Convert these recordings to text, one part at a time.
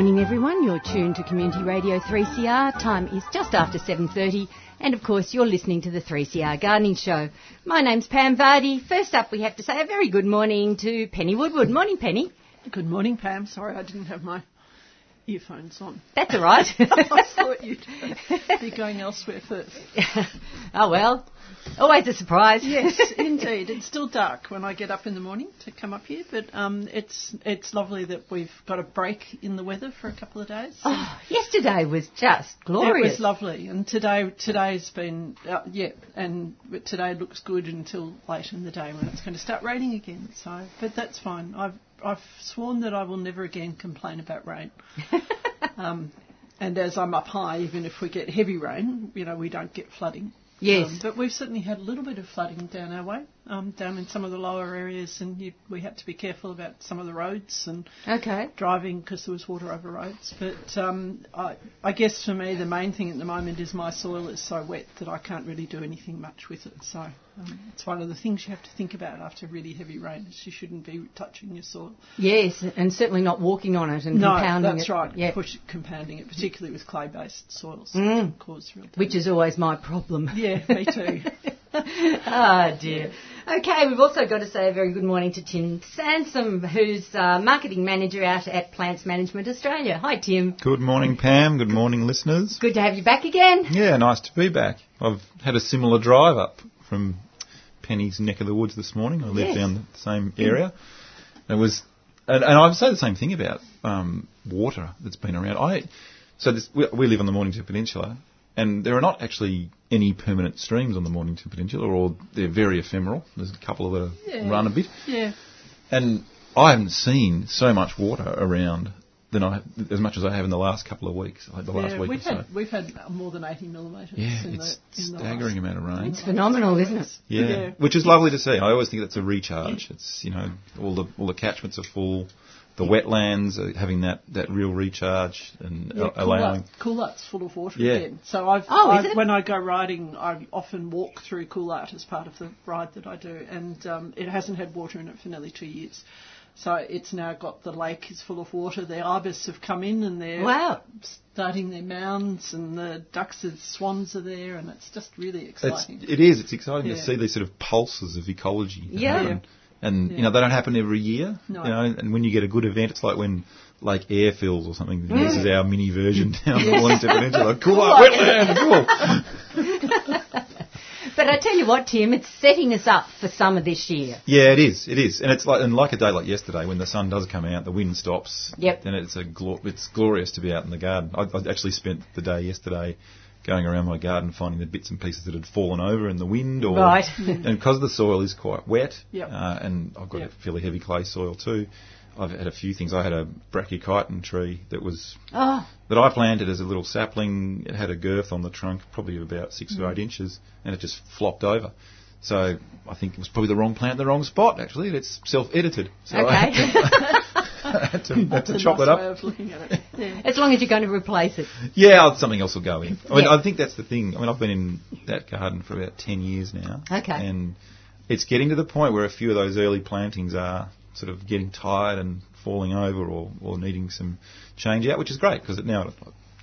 Morning, everyone. You're tuned to Community Radio 3CR. Time is just after 7:30, and of course, you're listening to the 3CR Gardening Show. My name's Pam Vardy. First up, we have to say a very good morning to Penny Woodward. Morning, Penny. Good morning, Pam. Sorry I didn't have my earphones on. That's all right. I thought you'd be going elsewhere first. oh well, always a surprise. Yes, indeed. It's still dark when I get up in the morning to come up here, but um, it's it's lovely that we've got a break in the weather for a couple of days. Oh, yesterday was just glorious. It was lovely, and today today's been uh, yeah, and today looks good until late in the day when it's going to start raining again. So, but that's fine. I've I've sworn that I will never again complain about rain. um, and as I'm up high, even if we get heavy rain, you know, we don't get flooding. Yes. Um, but we've certainly had a little bit of flooding down our way, um, down in some of the lower areas, and you, we had to be careful about some of the roads and okay. driving because there was water over roads. But um, I, I guess for me, the main thing at the moment is my soil is so wet that I can't really do anything much with it. So um, it's one of the things you have to think about after really heavy rain. Is you shouldn't be touching your soil. Yes, and certainly not walking on it and compounding it. no, compounding that's it. right. Yep. Push compounding it, particularly with clay-based soils, Mm. cause real Which is always my problem. yeah, me too. oh dear. Okay, we've also got to say a very good morning to Tim Sansom, who's uh, marketing manager out at Plants Management Australia. Hi, Tim. Good morning, Pam. Good morning, listeners. Good to have you back again. Yeah, nice to be back. I've had a similar drive up from Penny's neck of the woods this morning. I live Yes. down the same area. It was, and, and I'd say the same thing about um, water that's been around. I so this, we, we live on the Mornington Peninsula, and there are not actually any permanent streams on the Mornington Peninsula, or they're very ephemeral. There's a couple that Yeah. run a bit. Yeah. And I haven't seen so much water around than I as much as I have in the last couple of weeks, like the last yeah, week we've or so. had we've had more than 80 millimetres. Yeah, in it's the, in the staggering last- amount of rain. It's phenomenal, isn't it? Yeah. Yeah. which is lovely to see. I always think that's a recharge. It's you know all the all the catchments are full, the wetlands are having that, that real recharge and Yeah, a- allowing. Coolart's full of water Yeah. again. So I've, Oh, I've it? when I go riding, I often walk through Coolart as part of the ride that I do, and um, it hasn't had water in it for nearly two years. So it's now got the lake is full of water. The ibis have come in and they're Wow. starting their mounds, and the ducks and swans are there, and it's just really exciting. it is. It's exciting to see these sort of pulses of ecology. that Yeah. happen. And you know they don't happen every year. No. You know, and when you get a good event, it's like when like Eyre fills or something. Mm. This is our mini version down the Wellington Peninsula. Cool, wetland, cool. But I tell you what, Tim, it's setting us up for summer this year. Yeah, it is. It is, and it's like and like a day like yesterday when the sun does come out, the wind stops. Yep. Then it's a glo- it's glorious to be out in the garden. I, I actually spent the day yesterday going around my garden finding the bits and pieces that had fallen over in the wind, or Right. and because the soil is quite wet, Yep. uh, and I've got Yep. a fairly heavy clay soil too. I've had a few things. I had a brachychiton tree that was Oh, that I planted as a little sapling. It had a girth on the trunk, probably of about six Mm. or eight inches, and it just flopped over. So I think it was probably the wrong plant, in the wrong spot. Actually, it's self-edited. So okay. I to, had to That's a chop nice that way up. of looking at it. Yeah. as long as you're going to replace it. Yeah, something else will go in. I mean, Yeah. I think that's the thing. I mean, I've been in that garden for about ten years now. Okay. And it's getting to the point where a few of those early plantings are sort of getting tired and falling over or, or needing some change out, which is great because it now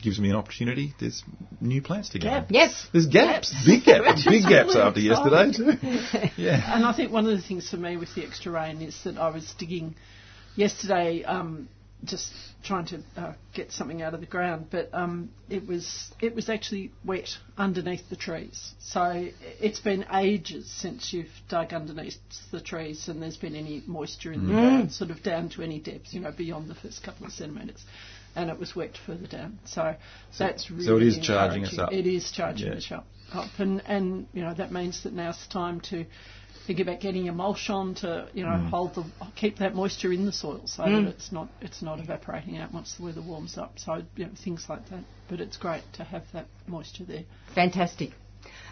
gives me an opportunity. There's new plants to go. Gaps. Yes. There's gaps, big gaps, Which big gaps really after yesterday too. Yeah. And I think one of the things for me with the extra rain is that I was digging yesterday, um, just trying to uh, get something out of the ground, but um, it was it was actually wet underneath the trees. So it's been ages since you've dug underneath the trees, and there's been any moisture in the ground, sort of down to any depth, you know, beyond the first couple of centimetres. And it was wet further down, so, that's really. so it is charging us up. It is charging Yeah. us up, up, and and you know that means that now's the time to think about getting a mulch on to you know Mm. hold the keep that moisture in the soil so that it's not it's not evaporating out once the weather warms up. So you know, things like that. But it's great to have that moisture there. Fantastic.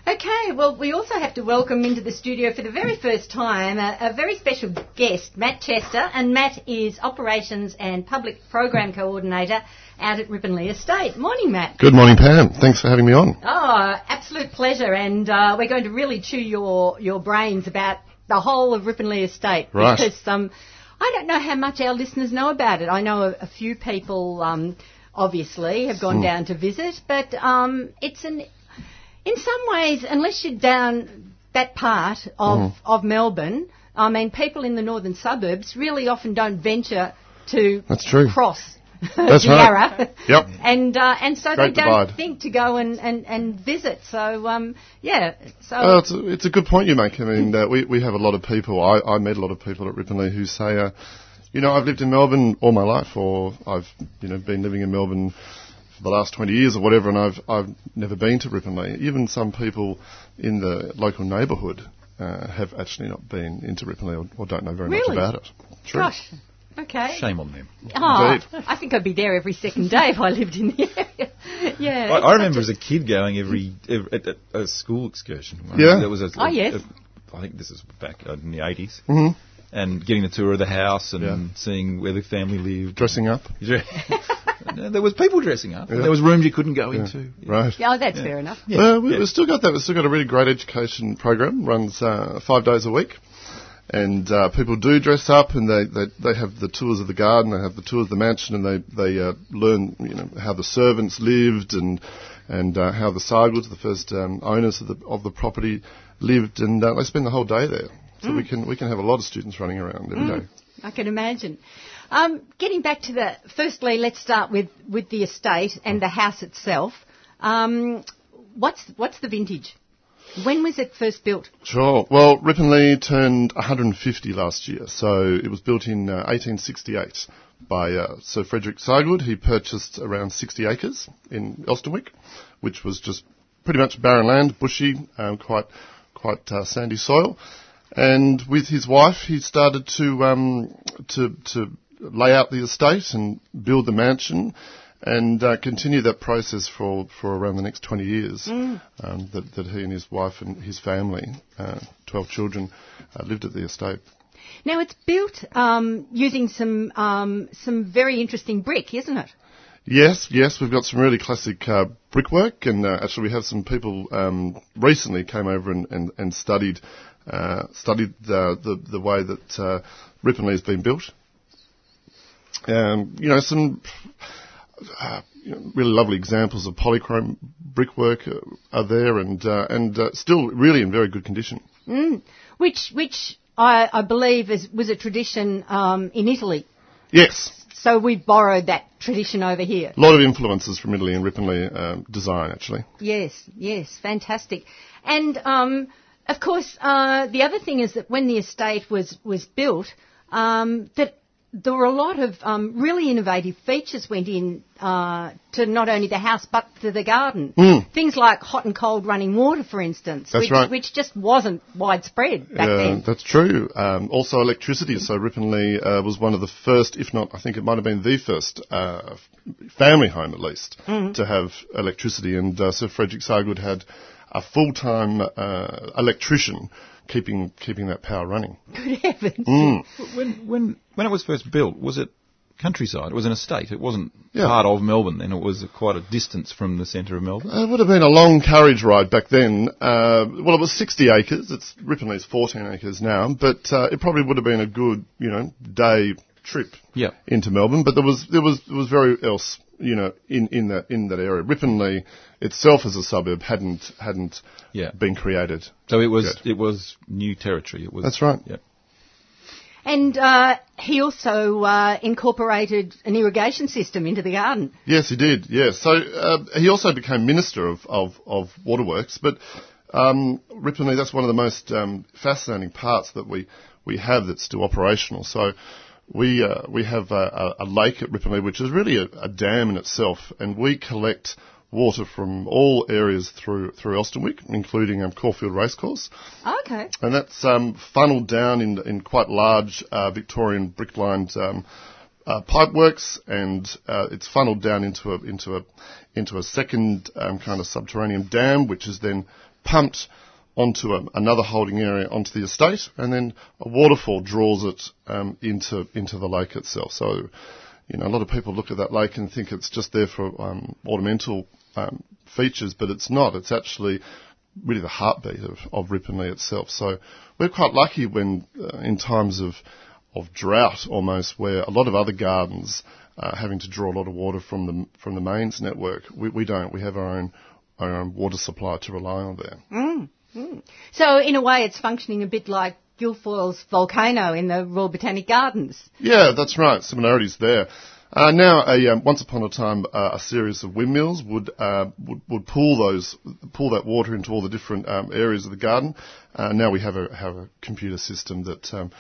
Okay, well, we also have to welcome into the studio for the very first time a, a very special guest, Matt Chester, and Matt is Operations and Public Program Coordinator out at Ripponlea Estate. Morning, Matt. Good morning, Pam. Thanks for having me on. Oh, absolute pleasure, and uh, we're going to really chew your, your brains about the whole of Ripponlea Estate Right. because um, I don't know how much our listeners know about it. I know a, a few people, um, obviously, have gone down to visit, but um, it's an, in some ways, unless you're down that part of, of Melbourne, I mean, people in the northern suburbs really often don't venture to That's true. cross That's right. Yep. And uh, and so Great they don't think to go and, and, and visit. So um, yeah. So it's, a, it's a good point you make. I mean, uh, we, we have a lot of people, I, I met a lot of people at Ripponlea who say, uh, you know, I've lived in Melbourne all my life, or I've, you know, been living in Melbourne for the last 20 years or whatever, and I've, I've never been to Ripponlea. Even some people in the local neighbourhood uh, have actually not been into Ripponlea or, or don't know very Really? much about it. True. gosh. Okay. Shame on them. Oh, I think I'd be there every second day if I lived in the area. yeah. I, I remember such as a kid going every, every at, at a school excursion. Yeah. There was a, Oh, yes. a- I think this is back uh, in the 80s. Mhm. And getting a tour of the house and Yeah. seeing where the family lived. Dressing up. And there was people dressing up. Yeah. There was rooms you couldn't go Yeah. into. Right. yeah, oh, that's fair enough. Yeah. Well, we, Yeah. we've still got that. We've still got a really great education program. Runs uh, five days a week, and uh, people do dress up, and they, they they have the tours of the garden, they have the tours of the mansion, and they they uh, learn you know how the servants lived and and uh, how the Sargoods, the first um, owners of the of the property, lived, and uh, they spend the whole day there. So we can we can have a lot of students running around every day. I can imagine. Um, getting back to the, firstly, let's start with, with the estate and the house itself. Um, what's, what's the vintage? When was it first built? Sure. Well, Ripponlea turned 150 last year, so it was built in uh, 1868 by uh, Sir Frederick Sargood. He purchased around 60 acres in Elsternwick, which was just pretty much barren land, bushy, um, quite quite uh, sandy soil. And with his wife, he started to um, to to lay out the estate and build the mansion. And uh, continue that process for, for around the next 20 years um, that, that he and his wife and his family, uh, 12 children, uh, lived at the estate. Now it's built um, using some um, some very interesting brick, isn't it? Yes, yes, we've got some really classic uh, brickwork, and uh, actually we have some people um, recently came over and, and, and studied uh, studied the, the the way that uh, Ripponlea has been built. Um, you know, some uh, you know, really lovely examples of polychrome brickwork uh, are there, and uh, and uh, still really in very good condition. Which which I, I believe is, was a tradition um, in Italy. Yes, So we've borrowed that tradition over here. a lot of influences from Italy and Ripponlea um, design actually. Yes, yes, fantastic. And um, of course, uh, the other thing is that when the estate was was built, um, that there were a lot of um, really innovative features went in uh, to not only the house but to the garden. Things like hot and cold running water, for instance, which, right. which just wasn't widespread back Yeah, then. that's true. Um, also electricity. So Ripponlea uh, was one of the first, if not, I think it might have been the first uh, family home at least to have electricity. And uh, Sir Frederick Sargood had a full-time uh, electrician keeping keeping that power running. Good heavens! When when when it was first built, was it countryside? It was an estate. It wasn't Yeah. part of Melbourne. Then it was quite a distance from the centre of Melbourne. Uh, It would have been a long carriage ride back then. Uh, well, it was 60 acres. It's Ripponlea's 14 acres now, but uh, it probably would have been a good, you know, day trip Yeah. into Melbourne. But there was there was there was very else, you know, in in that in that area. Ripponlea itself as a suburb hadn't hadn't Yeah. been created. So it was Good. it was new territory. It was. That's right. Yeah. And uh, he also uh, incorporated an irrigation system into the garden. Yes, he did. Yes. So uh, he also became minister of of, of waterworks, but um, Ripponlea that's one of the most um, fascinating parts that we we have that's still operational. So. We uh, we have a, a, lake at Ripponlea, which is really a, a dam in itself, and we collect water from all areas through through Elsternwick, including um, Caulfield Racecourse Okay. and that's um, funneled down in, in quite large uh, Victorian brick-lined um, uh, pipeworks, and uh, it's funneled down into a into a into a second um, kind of subterranean dam, which is then pumped onto a, another holding area onto the estate, and then a waterfall draws it um, into into the lake itself. So. You know, a lot of people look at that lake and think it's just there for um, ornamental um, features, but it's not. It's actually really the heartbeat of, of itself. So we're quite lucky when, uh, in times of of drought almost, where a lot of other gardens are having to draw a lot of water from the from the mains network. We, we don't. We have our own our own water supply to rely on there. So in a way, it's functioning a bit like Guilfoyle's volcano in the Royal Botanic Gardens. Yeah, that's right. Similarities there. Uh, now, a, um, once upon a time, uh, a series of windmills would, uh, would would pull those pull that water into all the different um, areas of the garden. Uh, now we have a have a computer system that um,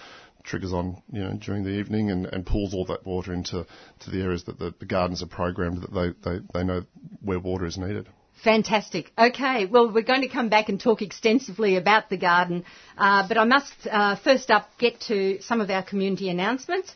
triggers on you know during the evening and, and pulls all that water into to the areas that the, the gardens are programmed that they, they, they know where water is needed. Fantastic. Okay, well, we're going to come back and talk extensively about the garden, uh, but I must uh, first up get to some of our community announcements.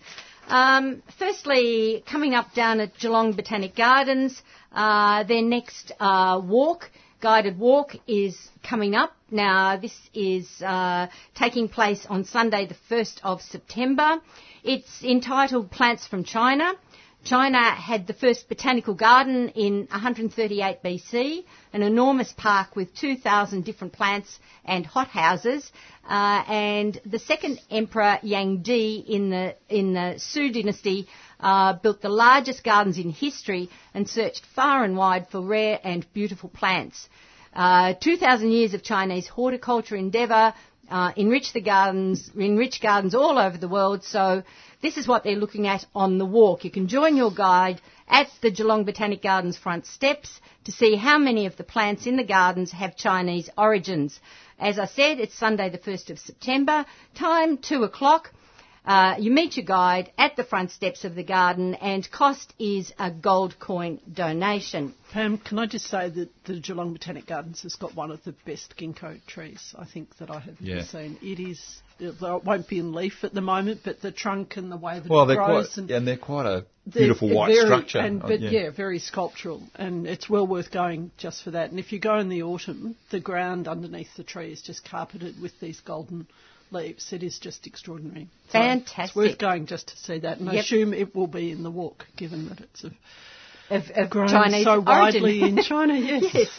Um, firstly, coming up down at Geelong Botanic Gardens, uh, their next uh, walk, guided walk, is coming up. Now, this is uh, taking place on Sunday, the 1st of September. It's entitled Plants from China. China had the first botanical garden in 138 BC, an enormous park with 2,000 different plants and hothouses. Uh, and the second emperor Yang Di in the in the Sui dynasty uh, built the largest gardens in history and searched far and wide for rare and beautiful plants. Uh, 2,000 years of Chinese horticulture endeavour uh, enrich the gardens, enrich gardens all over the world. So this is what they're looking at on the walk. You can join your guide at the Geelong Botanic Gardens front steps to see how many of the plants in the gardens have Chinese origins. As I said, it's Sunday the 1st of September, time 2 o'clock. Uh, you meet your guide at the front steps of the garden and cost is a gold coin donation. Pam, can I just say that the Geelong Botanic Gardens has got one of the best ginkgo trees I think that I have Yeah. ever seen. It is, it won't be in leaf at the moment, but the trunk and the way that Well, it they're grows quite, and and they're quite a beautiful white very- structure. And, Uh, but yeah. very sculptural, and it's well worth going just for that. And if you go in the autumn, the ground underneath the tree is just carpeted with these golden leaves. It is just extraordinary. So Fantastic. It's worth going just to see that, and I assume it will be in the walk, given that it's a Of, of grown Chinese so widely in China. Yes. yes.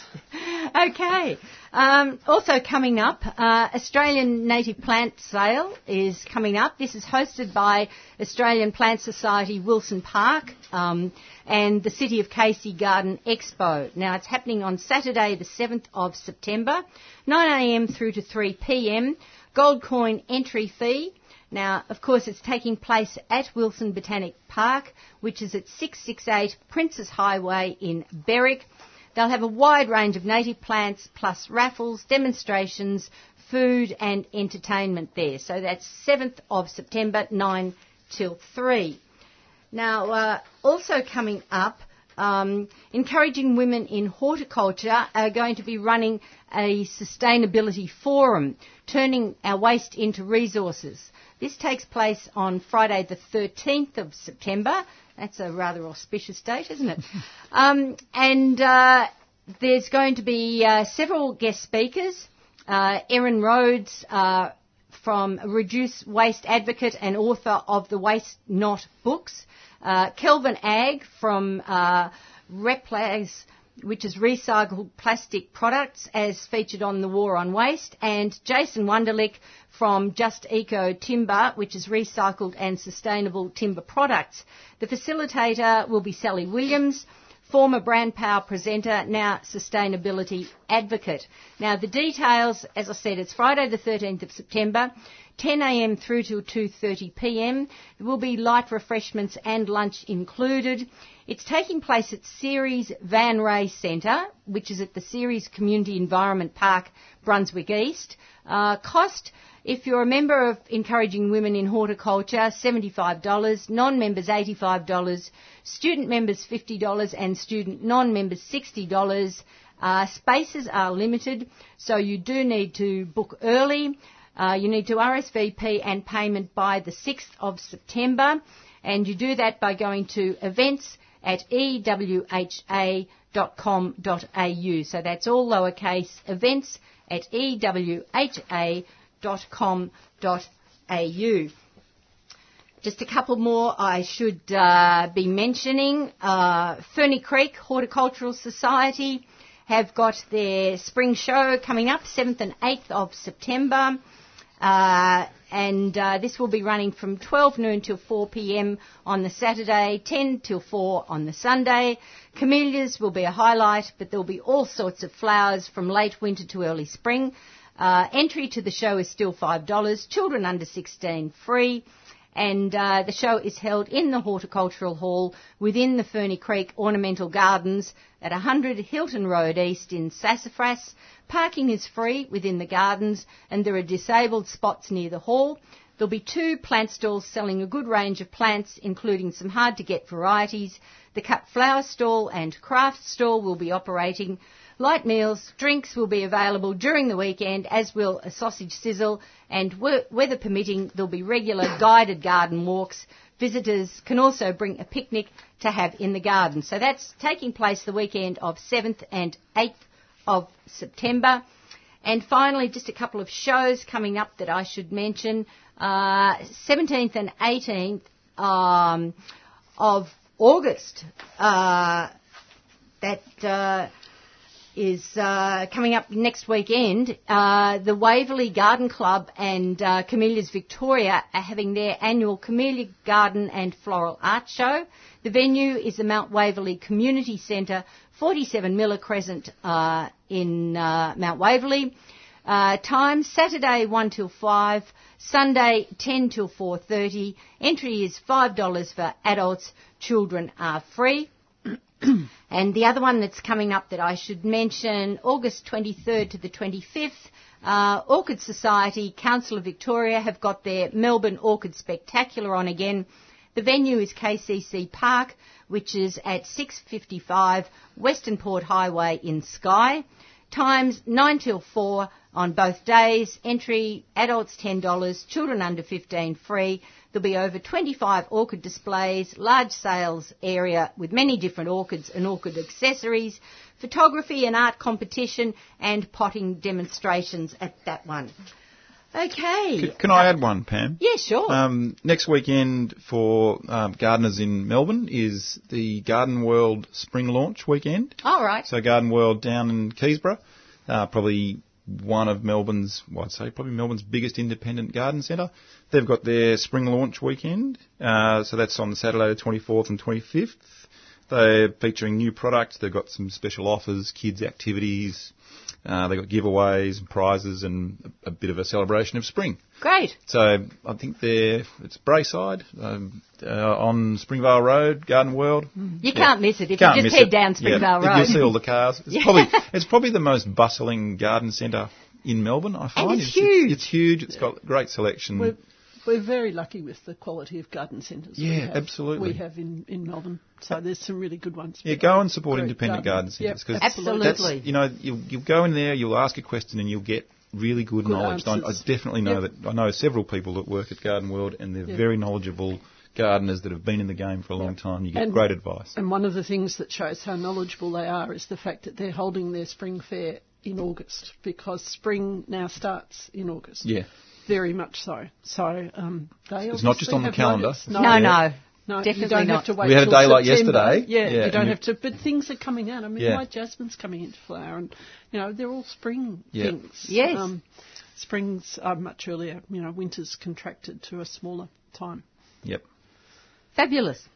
Okay. Um, also coming up, uh, Australian Native Plant Sale is coming up. This is hosted by Australian Plant Society Wilson Park um, and the City of Casey Garden Expo. Now it's happening on Saturday, the 7th of September, 9am through to 3pm. Gold coin entry fee. Now, of course, it's taking place at Wilson Botanic Park, which is at 668 Princes Highway in Berwick. They'll have a wide range of native plants plus raffles, demonstrations, food and entertainment there. So that's 7th of September, 9 till 3. Now, uh, also coming up, um, encouraging women in horticulture are going to be running a sustainability forum, turning our waste into resources. This takes place on Friday, the 13th of September. That's a rather auspicious date, isn't it? um, and uh, there's going to be uh, several guest speakers. Uh, Erin Rhodes uh, from Reduce Waste Advocate and author of the Waste Not books. Uh, Kelvin Ag from uh, Replas, which is recycled plastic products as featured on the War on Waste, and Jason Wunderlich from Just Eco Timber, which is recycled and sustainable timber products. The facilitator will be Sally Williams, former Brand Power presenter, now sustainability advocate. Now the details, as I said, it's Friday the 13th of September, 10am through till 2.30pm. There will be light refreshments and lunch included. It's taking place at Ceres Van Ray Centre, which is at the Ceres Community Environment Park, Brunswick East. Uh, cost, if you're a member of Encouraging Women in Horticulture, $75, non-members $85, student members $50 and student non-members $60. Uh, spaces are limited, so you do need to book early. Uh, you need to RSVP and payment by the 6th of September, and you do that by going to events at ewha.com.au. So that's all lowercase events at ewha.com.au. Just a couple more I should uh, be mentioning. Uh, Ferny Creek Horticultural Society have got their spring show coming up, 7th and 8th of September. Uh, and uh, this will be running from 12 noon till 4 p.m. on the Saturday, 10 till 4 on the Sunday. Camellias will be a highlight, but there'll be all sorts of flowers from late winter to early spring. Uh, entry to the show is still $5. Children under 16 free. And uh, the show is held in the Horticultural Hall within the Ferny Creek Ornamental Gardens at 100 Hilton Road East in Sassafras. Parking is free within the gardens and there are disabled spots near the hall. There'll be two plant stalls selling a good range of plants, including some hard to get varieties. The cut flower stall and craft stall will be operating. Light meals, drinks will be available during the weekend, as will a sausage sizzle, and weather permitting, there'll be regular guided garden walks. Visitors can also bring a picnic to have in the garden. So that's taking place the weekend of 7th and 8th of September. And finally, just a couple of shows coming up that I should mention. Uh, 17th and 18th um, of August. Uh, that uh, is uh, coming up next weekend. Uh, the Waverley Garden Club and uh, Camellias Victoria are having their annual Camellia Garden and Floral Art Show. The venue is the Mount Waverley Community Centre, 47 Miller Crescent uh, in uh, Mount Waverley. Uh, time Saturday 1 till 5, Sunday 10 till 4:30. Entry is $5 for adults. Children are free. and the other one that's coming up that I should mention, August 23rd to the 25th, uh, Orchid Society, Council of Victoria have got their Melbourne Orchid Spectacular on again. The venue is KCC Park, which is at 655 Western Port Highway in Skye. Times 9 till 4 on both days. Entry, adults $10, children under 15 free. There'll be over 25 orchid displays, large sales area with many different orchids and orchid accessories, photography and art competition, and potting demonstrations at that one. Okay. Can, can I add one, Pam? Yeah, sure. Um, next weekend for um, gardeners in Melbourne is the Garden World Spring Launch weekend. All right. So Garden World down in Keysborough, uh, probably one of Melbourne's, well, I'd say probably Melbourne's biggest independent garden centre. They've got their spring launch weekend, uh, so that's on Saturday the 24th and 25th. They're featuring new products. They've got some special offers, kids activities. Uh, they've got giveaways and prizes and a, a, bit of a celebration of spring. Great. So I think they're it's Braeside um, uh, on Springvale Road, Garden World. You yeah. can't miss it if can't you just head it. down Springvale yeah. Road. You'll see all the cars. It's yeah. probably it's probably the most bustling garden centre in Melbourne. I find and it's, it's huge. It's, it's huge. It's got great selection. We're, we're very lucky with the quality of garden centres. Yeah, we have, absolutely. We have in, in Melbourne, so there's some really good ones. Yeah, go and support independent garden, garden centres because absolutely. you know you'll, you'll go in there, you'll ask a question, and you'll get really good, good knowledge. I, I, definitely know yep. that I know several people that work at Garden World, and they're yep. very knowledgeable gardeners that have been in the game for a long time. You get and, great advice. And one of the things that shows how knowledgeable they are is the fact that they're holding their spring fair in August because spring now starts in August. Yeah. Very much so. So um, they It's not just on the calendar. No, no. no. No, Definitely you don't not. have to wait. We had a day like yesterday. Yeah, yeah you don't have to. But things are coming out. I mean, yeah. white jasmine's coming into flower, and you know they're all spring yeah. things. Yes. Um, springs are much earlier. You know, winter's contracted to a smaller time. Yep. Fabulous.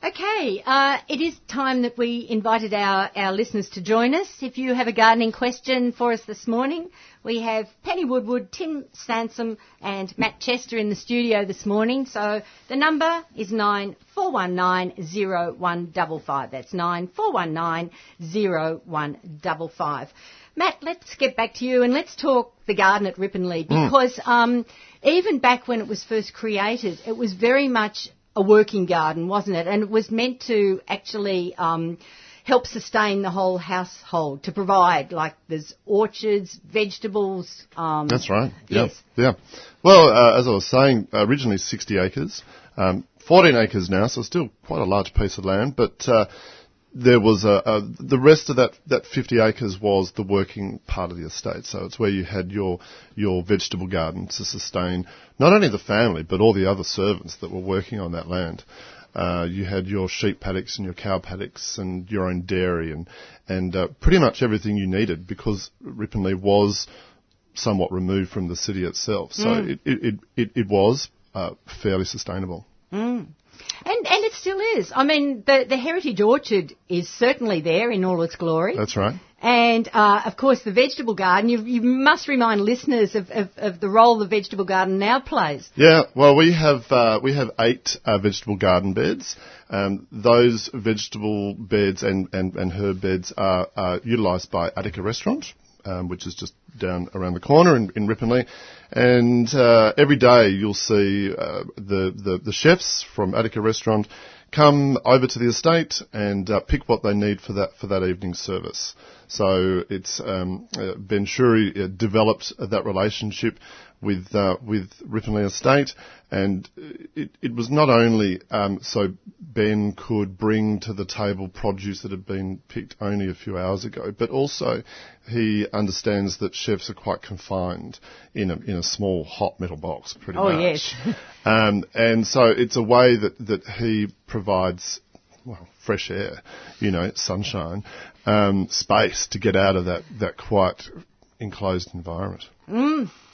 Okay, uh, it is time that we invited our, our listeners to join us. If you have a gardening question for us this morning, we have Penny Woodward, Tim Sansom and Matt Chester in the studio this morning. So the number is 94190155. That's 94190155. Matt, let's get back to you and let's talk the garden at Ripponlea Hmm. because mm. um, even back when it was first created, it was very much a working garden, wasn't it? And it was meant to actually um, help sustain the whole household, to provide like there's orchards, vegetables. Um, That's right. Yes. Yeah. Well, uh, as I was saying, originally 60 acres, um, 14 acres now, so still quite a large piece of land, but. Uh, there was a, a, the rest of that, that 50 acres was the working part of the estate. So it's where you had your your vegetable garden to sustain not only the family but all the other servants that were working on that land. Uh, you had your sheep paddocks and your cow paddocks and your own dairy and and uh, pretty much everything you needed because Ripponlea was somewhat removed from the city itself. So Mm. it, it, it, it, it was uh, fairly sustainable. And and it still is. I mean, the the heritage orchard is certainly there in all its glory. That's right. And uh, of course, the vegetable garden. You, you must remind listeners of, of, of the role the vegetable garden now plays. Yeah, well, we have uh, we have eight uh, vegetable garden beds. Um, those vegetable beds and, and, and herb beds are, are utilised by Attica Restaurant, um, which is just down around the corner in, in Ripponlea. And uh, every day you'll see uh, the, the the chefs from Attica Restaurant come over to the estate and uh, pick what they need for that for that evening service. So it's um, uh, Ben Shewry uh, developed that relationship with uh, with Ripponlea Estate, and it, it was not only um, so Ben could bring to the table produce that had been picked only a few hours ago, but also he understands that chefs are quite confined in a in a small hot metal box, pretty Oh, much. Oh yes. um, and so it's a way that that he provides well, fresh air, you know, sunshine, um, space to get out of that, that quite enclosed environment.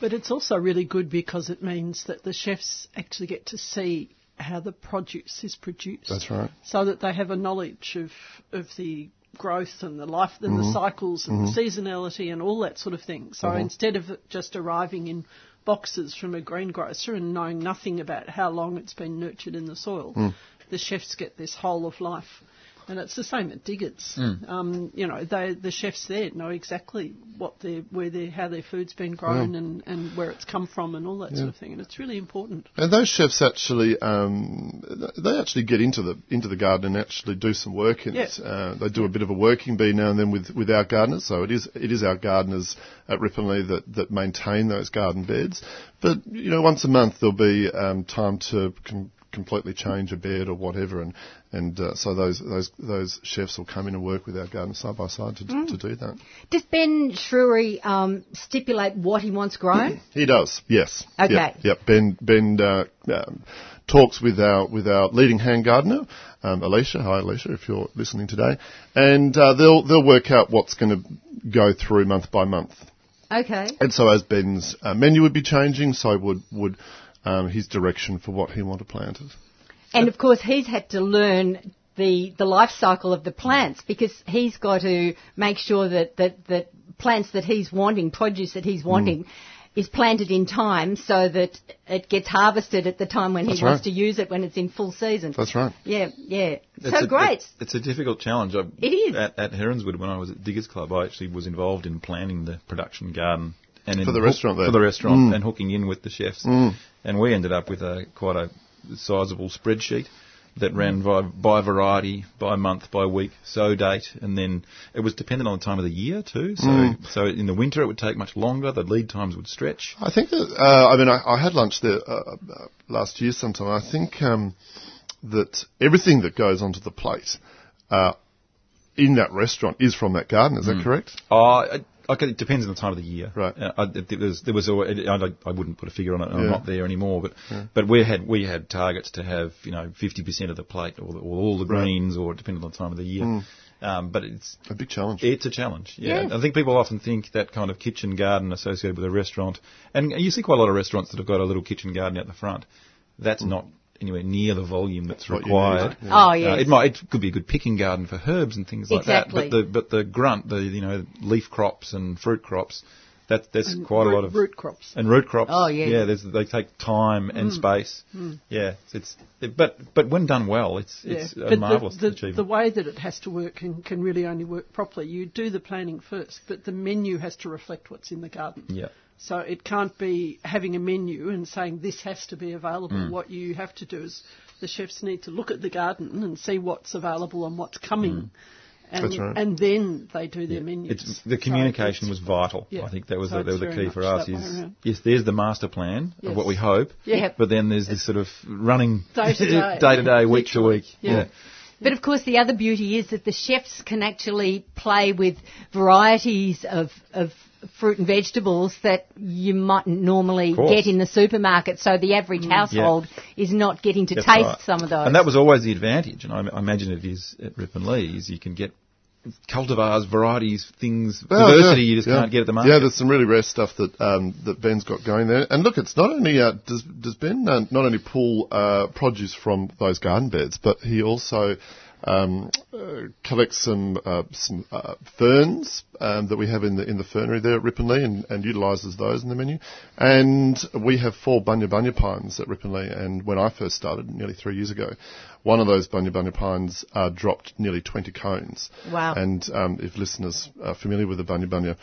But it's also really good because it means that the chefs actually get to see how the produce is produced. That's right. So that they have a knowledge of, of the growth and the life and Mm-hmm. the cycles and the seasonality and all that sort of thing. So instead of just arriving in boxes from a greengrocer and knowing nothing about how long it's been nurtured in the soil, Mm. The chefs get this whole of life. And it's the same at Diggers. Um, you know, they, the chefs there know exactly what their, where their, how their food's been grown and, and where it's come from and all that sort of thing. And it's really important. And those chefs actually, um, they actually get into the into the garden and actually do some work in it. Uh, they do a bit of a working bee now and then with, with our gardeners. So it is it is our gardeners at Ripponlea that, that maintain those garden beds. But you know, once a month there'll be um, time to completely change a bed or whatever, and and uh, so those those those chefs will come in and work with our gardeners side by side to, to do that. Does Ben Shewry um, stipulate what he wants grown? He does, yes. Okay. Yep, yep. Ben Ben uh, um, talks with our with our leading hand gardener, um, Alicia. Hi, Alicia, if you're listening today, and uh, they'll they'll work out what's going to go through month by month. Okay. And so, as Ben's uh, menu would be changing, so would would um, his direction for what he wanted planted. And of course, he's had to learn the the life cycle of the plants because he's got to make sure that that, that plants that he's wanting, produce that he's wanting. Is planted in time so that it gets harvested at the time when That's he wants to use it when it's in full season. That's right. Yeah, yeah. It's so a, great. It's, it's a difficult challenge. I, It is. At, at Heronswood, when I was at Diggers Club, I actually was involved in planning the production garden and in For the hook- restaurant there. for the restaurant Mm. and hooking in with the chefs. And we ended up with a quite a sizable spreadsheet that ran by, by variety, by month, by week, so date, and then it was dependent on the time of the year too. So, so in the winter it would take much longer. The lead times would stretch. I think that uh, I mean I, I had lunch there uh, uh, last year sometime. I think um, that everything that goes onto the plate uh, in that restaurant is from that garden. Is that correct? It, okay, it depends on the time of the year. Right. Uh, I, there was, there was a, I, I wouldn't put a figure on it. I'm Yeah. not there anymore, but but we had we had targets to have you know 50% of the plate or, the, or all the Right. greens or depending on the time of the year. Um, but it's A big challenge. it's a challenge. Yeah. Yes. I think people often think that kind of kitchen garden associated with a restaurant, and you see quite a lot of restaurants that have got a little kitchen garden out the front. That's not anywhere near the volume that's What you need, required. yeah. Oh, Uh, it might it could be a good picking garden for herbs and things like Exactly. that. But the but the grunt, the you know leaf crops and fruit crops, that there's And quite root, a lot of root crops. and root crops. Oh, yeah. yeah. There's, they take time and space. Yeah, it's it, but but when done well, it's it's Yeah. a But marvelous the, the, achievement. the way that it has to work and can really only work properly, you do the planning first, but the menu has to reflect what's in the garden. yeah. So it can't be having a menu and saying this has to be available. Mm. What you have to do is the chefs need to look at the garden and see what's available and what's coming. And, That's right. and then they do their menus. Mm. It's the So communication it's- was vital. Yeah. I think that was So the, that was the key for us. that Is yes, there's the master plan of what we hope. Yeah. But then there's this sort of running Day to day. day to day, week to Literally. week. Yeah. But of course, the other beauty is that the chefs can actually play with varieties of, of fruit and vegetables that you mightn't normally get in the supermarket. So the average mm. household is not getting to That's taste right. some of those. And that was always the advantage, and I, I imagine it is at Ripponlea, is you can get cultivars, varieties, things, Well, diversity yeah, you just yeah. can't get at the market. Yeah, there's some really rare stuff that um, that Ben's got going there. And look, it's not only uh, does does Ben uh, not only pull uh, produce from those garden beds, but he also um, uh, collects some uh, some uh, ferns um, that we have in the in the fernery there at Ripponlea and, and utilises those in the menu. And we have four bunya bunya pines at Ripponlea. And when I first started nearly three years ago, one of those bunya bunya pines uh, dropped nearly 20 cones. Wow. And um, if listeners are familiar with the bunya bunya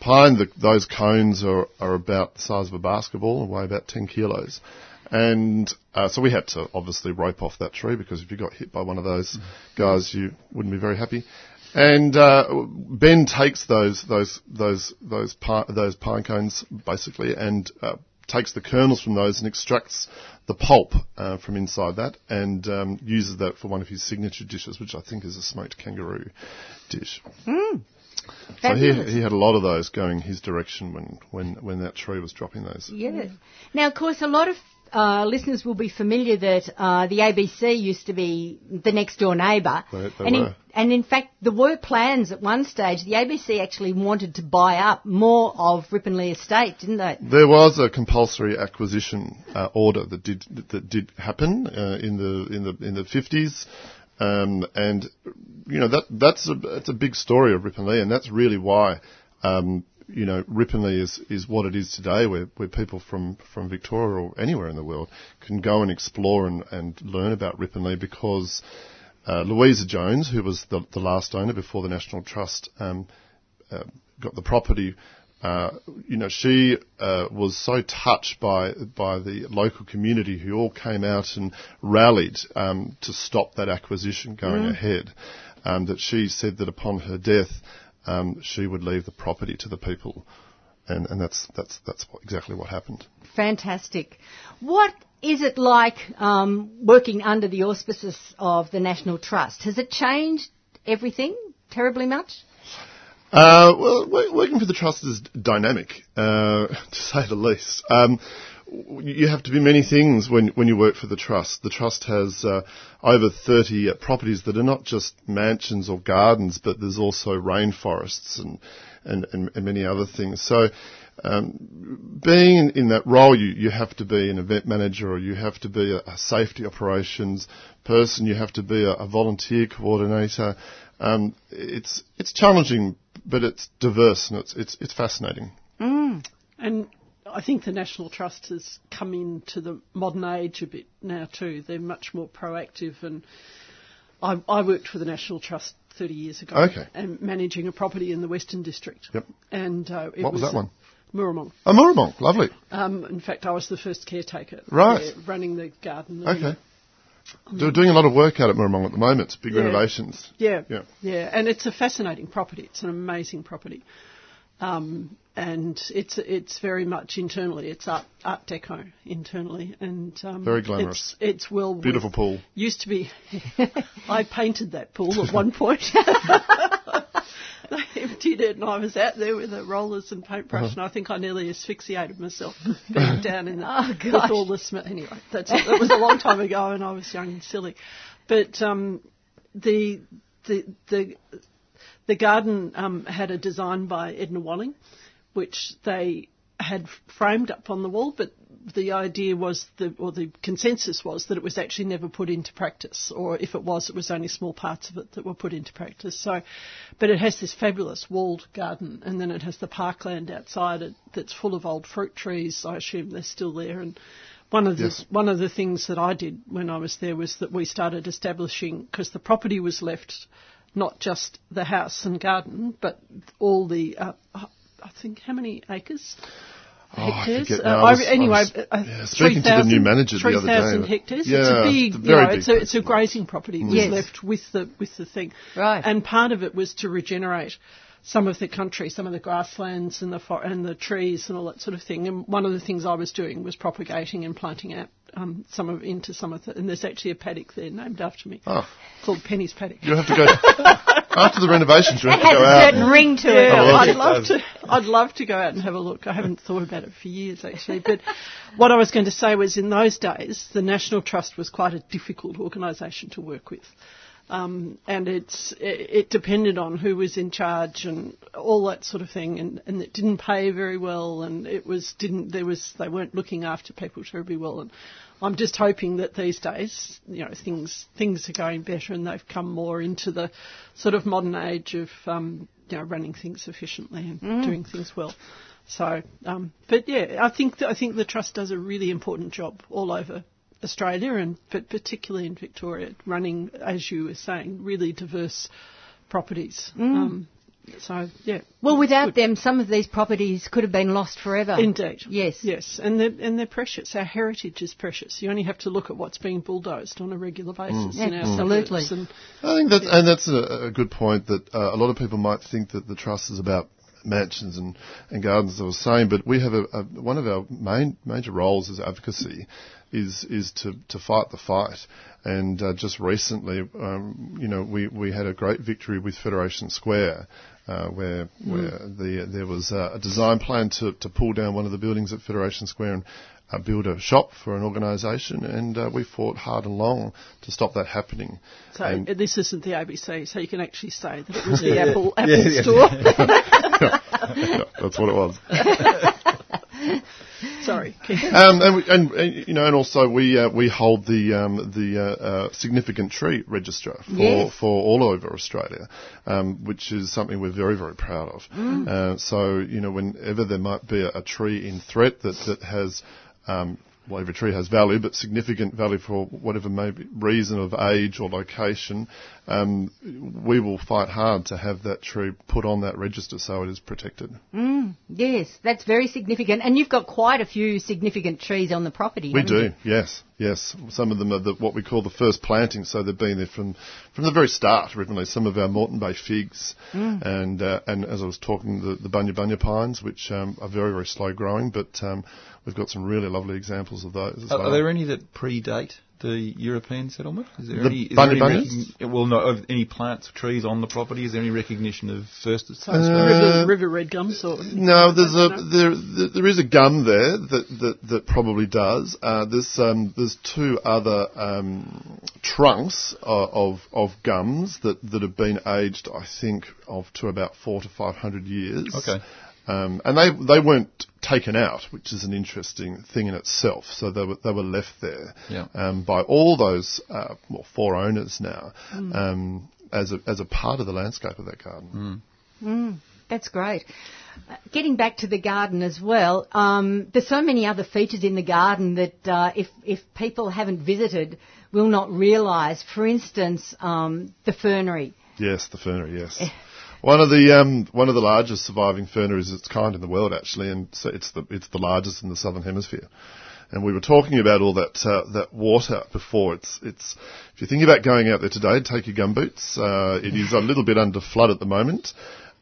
pine, the, those cones are, are about the size of a basketball and weigh about 10 kilos. And uh, so we had to obviously rope off that tree because if you got hit by one of those guys, you wouldn't be very happy. And uh, Ben takes those those those those pi- those pine cones basically and uh, takes the kernels from those and extracts the pulp uh, from inside that and um, uses that for one of his signature dishes, which I think is a smoked kangaroo dish. So he, he had a lot of those going his direction when, when, when that tree was dropping those. Yeah. Now, of course, a lot of uh, listeners will be familiar that uh, the ABC used to be the next door neighbour. They- they and, in, and in fact, there were plans at one stage. The ABC actually wanted to buy up more of Ripponlea Estate, didn't they? There was a compulsory acquisition uh, order that did that did happen uh, in the in the in the fifties, um, and you know that that's a that's a big story of Ripponlea, and that's really why um, you know Ripponlea is is what it is today, where where people from from Victoria or anywhere in the world can go and explore and and learn about Ripponlea because. Uh, Louisa Jones, who was the, the last owner before the National Trust um, uh, got the property, uh, you know, she uh, was so touched by by the local community who all came out and rallied um, to stop that acquisition going ahead. Um, that she said that upon her death, um, she would leave the property to the people, and, and that's that's that's what, exactly what happened. Fantastic. What is it like um, working under the auspices of the National Trust? Has it changed everything terribly much? Uh, well, working for the trust is dynamic, uh, to say the least. Um, you have to be many things when, when you work for the trust. The trust has uh, over 30 uh, properties that are not just mansions or gardens, but there's also rainforests and, and, and, and many other things. So um, being in, that role, you, you have to be an event manager or you have to be a, a safety operations person, you have to be a, a volunteer coordinator. Um, it's it's challenging, but it's diverse and it's it's, it's fascinating. And I think the National Trust has come into the modern age a bit now too. They're much more proactive, and I, I worked for the National Trust 30 years ago, Okay. and managing a property in the Western District. Yep. And uh, it What was that one? Mooramong. Oh, Mooramong, lovely. Um, in fact, I was the first caretaker. Right. there, running the garden. Okay. They're doing a lot of work out at Mooramong at the moment. Big Yeah. renovations. Yeah, Yeah. yeah, and it's a fascinating property. It's an amazing property, um, and it's it's very much internally. It's art Art Deco internally, and um, Very glamorous. It's, it's well Beautiful pool. Used to be. I painted that pool at one point. they emptied it, and I was out there with the rollers and paintbrush, Uh-huh. and I think I nearly asphyxiated myself being down in the, Oh, with all the smell. Anyway, that's that was a long time ago, and I was young and silly. But um, the the the the garden um, had a design by Edna Walling, which they had framed up on the wall, but the idea was, the, or the consensus was, that it was actually never put into practice, or if it was, it was only small parts of it that were put into practice. So, but it has this fabulous walled garden, and then it has the parkland outside it that's full of old fruit trees. I assume they're still there, and one of the Yes. one of the things that I did when I was there was that we started establishing because the property was left not just the house and garden, but all the uh, I think how many acres? Oh, hectares. forget Uh. I was- anyway, I was, uh, yeah, speaking to the new 3,000 manager the other day, 3,000 but- hectares. it's Yeah, a big, it's a you know, big it's a, it's a grazing property was Yes. left with the with the thing. Right. And part of it was to regenerate some of the country, some of the grasslands and the for- and the trees and all that sort of thing. And one of the things I was doing was propagating and planting out um, some of into some of the. And there's actually a paddock there named after me Oh, called Penny's Paddock. You'll have to go after the renovations. You have It to has go a out. certain ring to it. Yeah, Oh, I'd it love does. to. I'd love to go out and have a look. I haven't thought about it for years actually. But what I was going to say was, in those days, the National Trust was quite a difficult organisation to work with. Um, and it's it, it depended on who was in charge and all that sort of thing, and, and it didn't pay very well, and it was didn't there was they weren't looking after people terribly well, and I'm just hoping that these days, you know, things things are going better, and they've come more into the sort of modern age of um, you know running things efficiently and doing things well. So, um, but yeah, I think I think the trust does a really important job all over Australia and but particularly in Victoria, running as you were saying, really diverse properties. Um, so yeah, Well, without good. them, some of these properties could have been lost forever. Indeed. Yes. Yes, and they're, and they're precious. Our heritage is precious. You only have to look at what's being bulldozed on a regular basis in our Absolutely. suburbs. And I think that's and that's a, a good point that uh, a lot of people might think that the trust is about mansions and, and gardens, as I was saying, but we have a, a, one of our main major roles as advocacy is is to, to fight the fight. And uh, just recently, um, you know, we, we had a great victory with Federation Square, uh, where where the, there was a design plan to, to pull down one of the buildings at Federation Square and uh, build a shop for an organisation, and uh, we fought hard and long to stop that happening. so And- this isn't the ABC, so you can actually say that it was the Apple Apple Store. Yeah, that's what it was. Sorry. Um, and, we, and, and you know, and also we uh, we hold the um, the uh, uh, significant tree register for Yes. for all over Australia, um, which is something we're very very proud of. Uh, so you know, whenever there might be a, a tree in threat that that has um, well, every tree has value, but significant value for whatever may be reason of age or location, um, we will fight hard to have that tree put on that register so it is protected. Yes, that's very significant. And you've got quite a few significant trees on the property. We do, you? yes, yes. Some of them are the, what we call the first planting, so they've been there from, from the very start originally. Some of our Moreton Bay figs, and uh, and as I was talking, the, the bunya bunya pines, which um, are very very slow growing, but um, we've got some really lovely examples of those as Are, well. are there any that predate the European settlement? Is there The any? Is bunya there any bunyas? well, no, of any plants, or trees on the property? Is there any recognition of first? Uh, river, river red gums or No, there's a No? there there- there is a gum there that that, that probably does. Uh, there's um, there's two other um, trunks of, of of gums that, that have been aged, I think, of to about four to five hundred years. Okay. Um, and they they weren't taken out, which is an interesting thing in itself. So they were they were left there Yeah. um, by all those uh, well four owners now um, as a as a part of the landscape of that garden. That's great. Uh, Getting back to the garden as well, um, there's so many other features in the garden that uh, if, if people haven't visited will not realise. For instance, um, the fernery. Yes, the fernery. Yes, one of the um, one of the largest surviving ferneries of its kind in the world, actually, and so it's the it's the largest in the southern hemisphere. And we were talking about all that uh, that water before. It's it's if you think about going out there today, take your gumboots. Uh, it is a little bit under flood at the moment.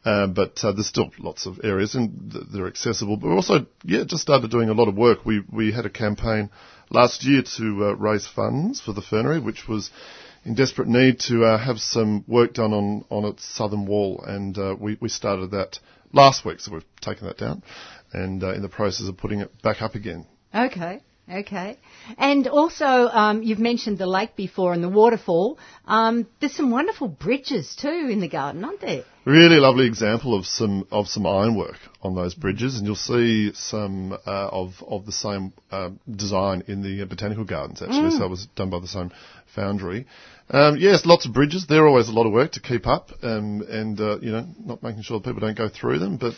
Uh, but uh, there's still lots of areas and th- they're accessible. But we also, yeah, just started doing a lot of work. We we had a campaign last year to uh, raise funds for the fernery, which was in desperate need to uh, have some work done on, on its southern wall, and uh, we, we started that last week, so we've taken that down, and uh, in the process of putting it back up again. Okay, okay. And also, um, you've mentioned the lake before and the waterfall. Um, there's some wonderful bridges too in the garden, aren't there? Really lovely example of some of some ironwork on those bridges, and you'll see some uh, of of the same uh, design in the botanical gardens. Actually, so it was done by the same foundry. Um, yes, lots of bridges. They're always a lot of work to keep up, um, and uh, you know, not making sure people don't go through them. But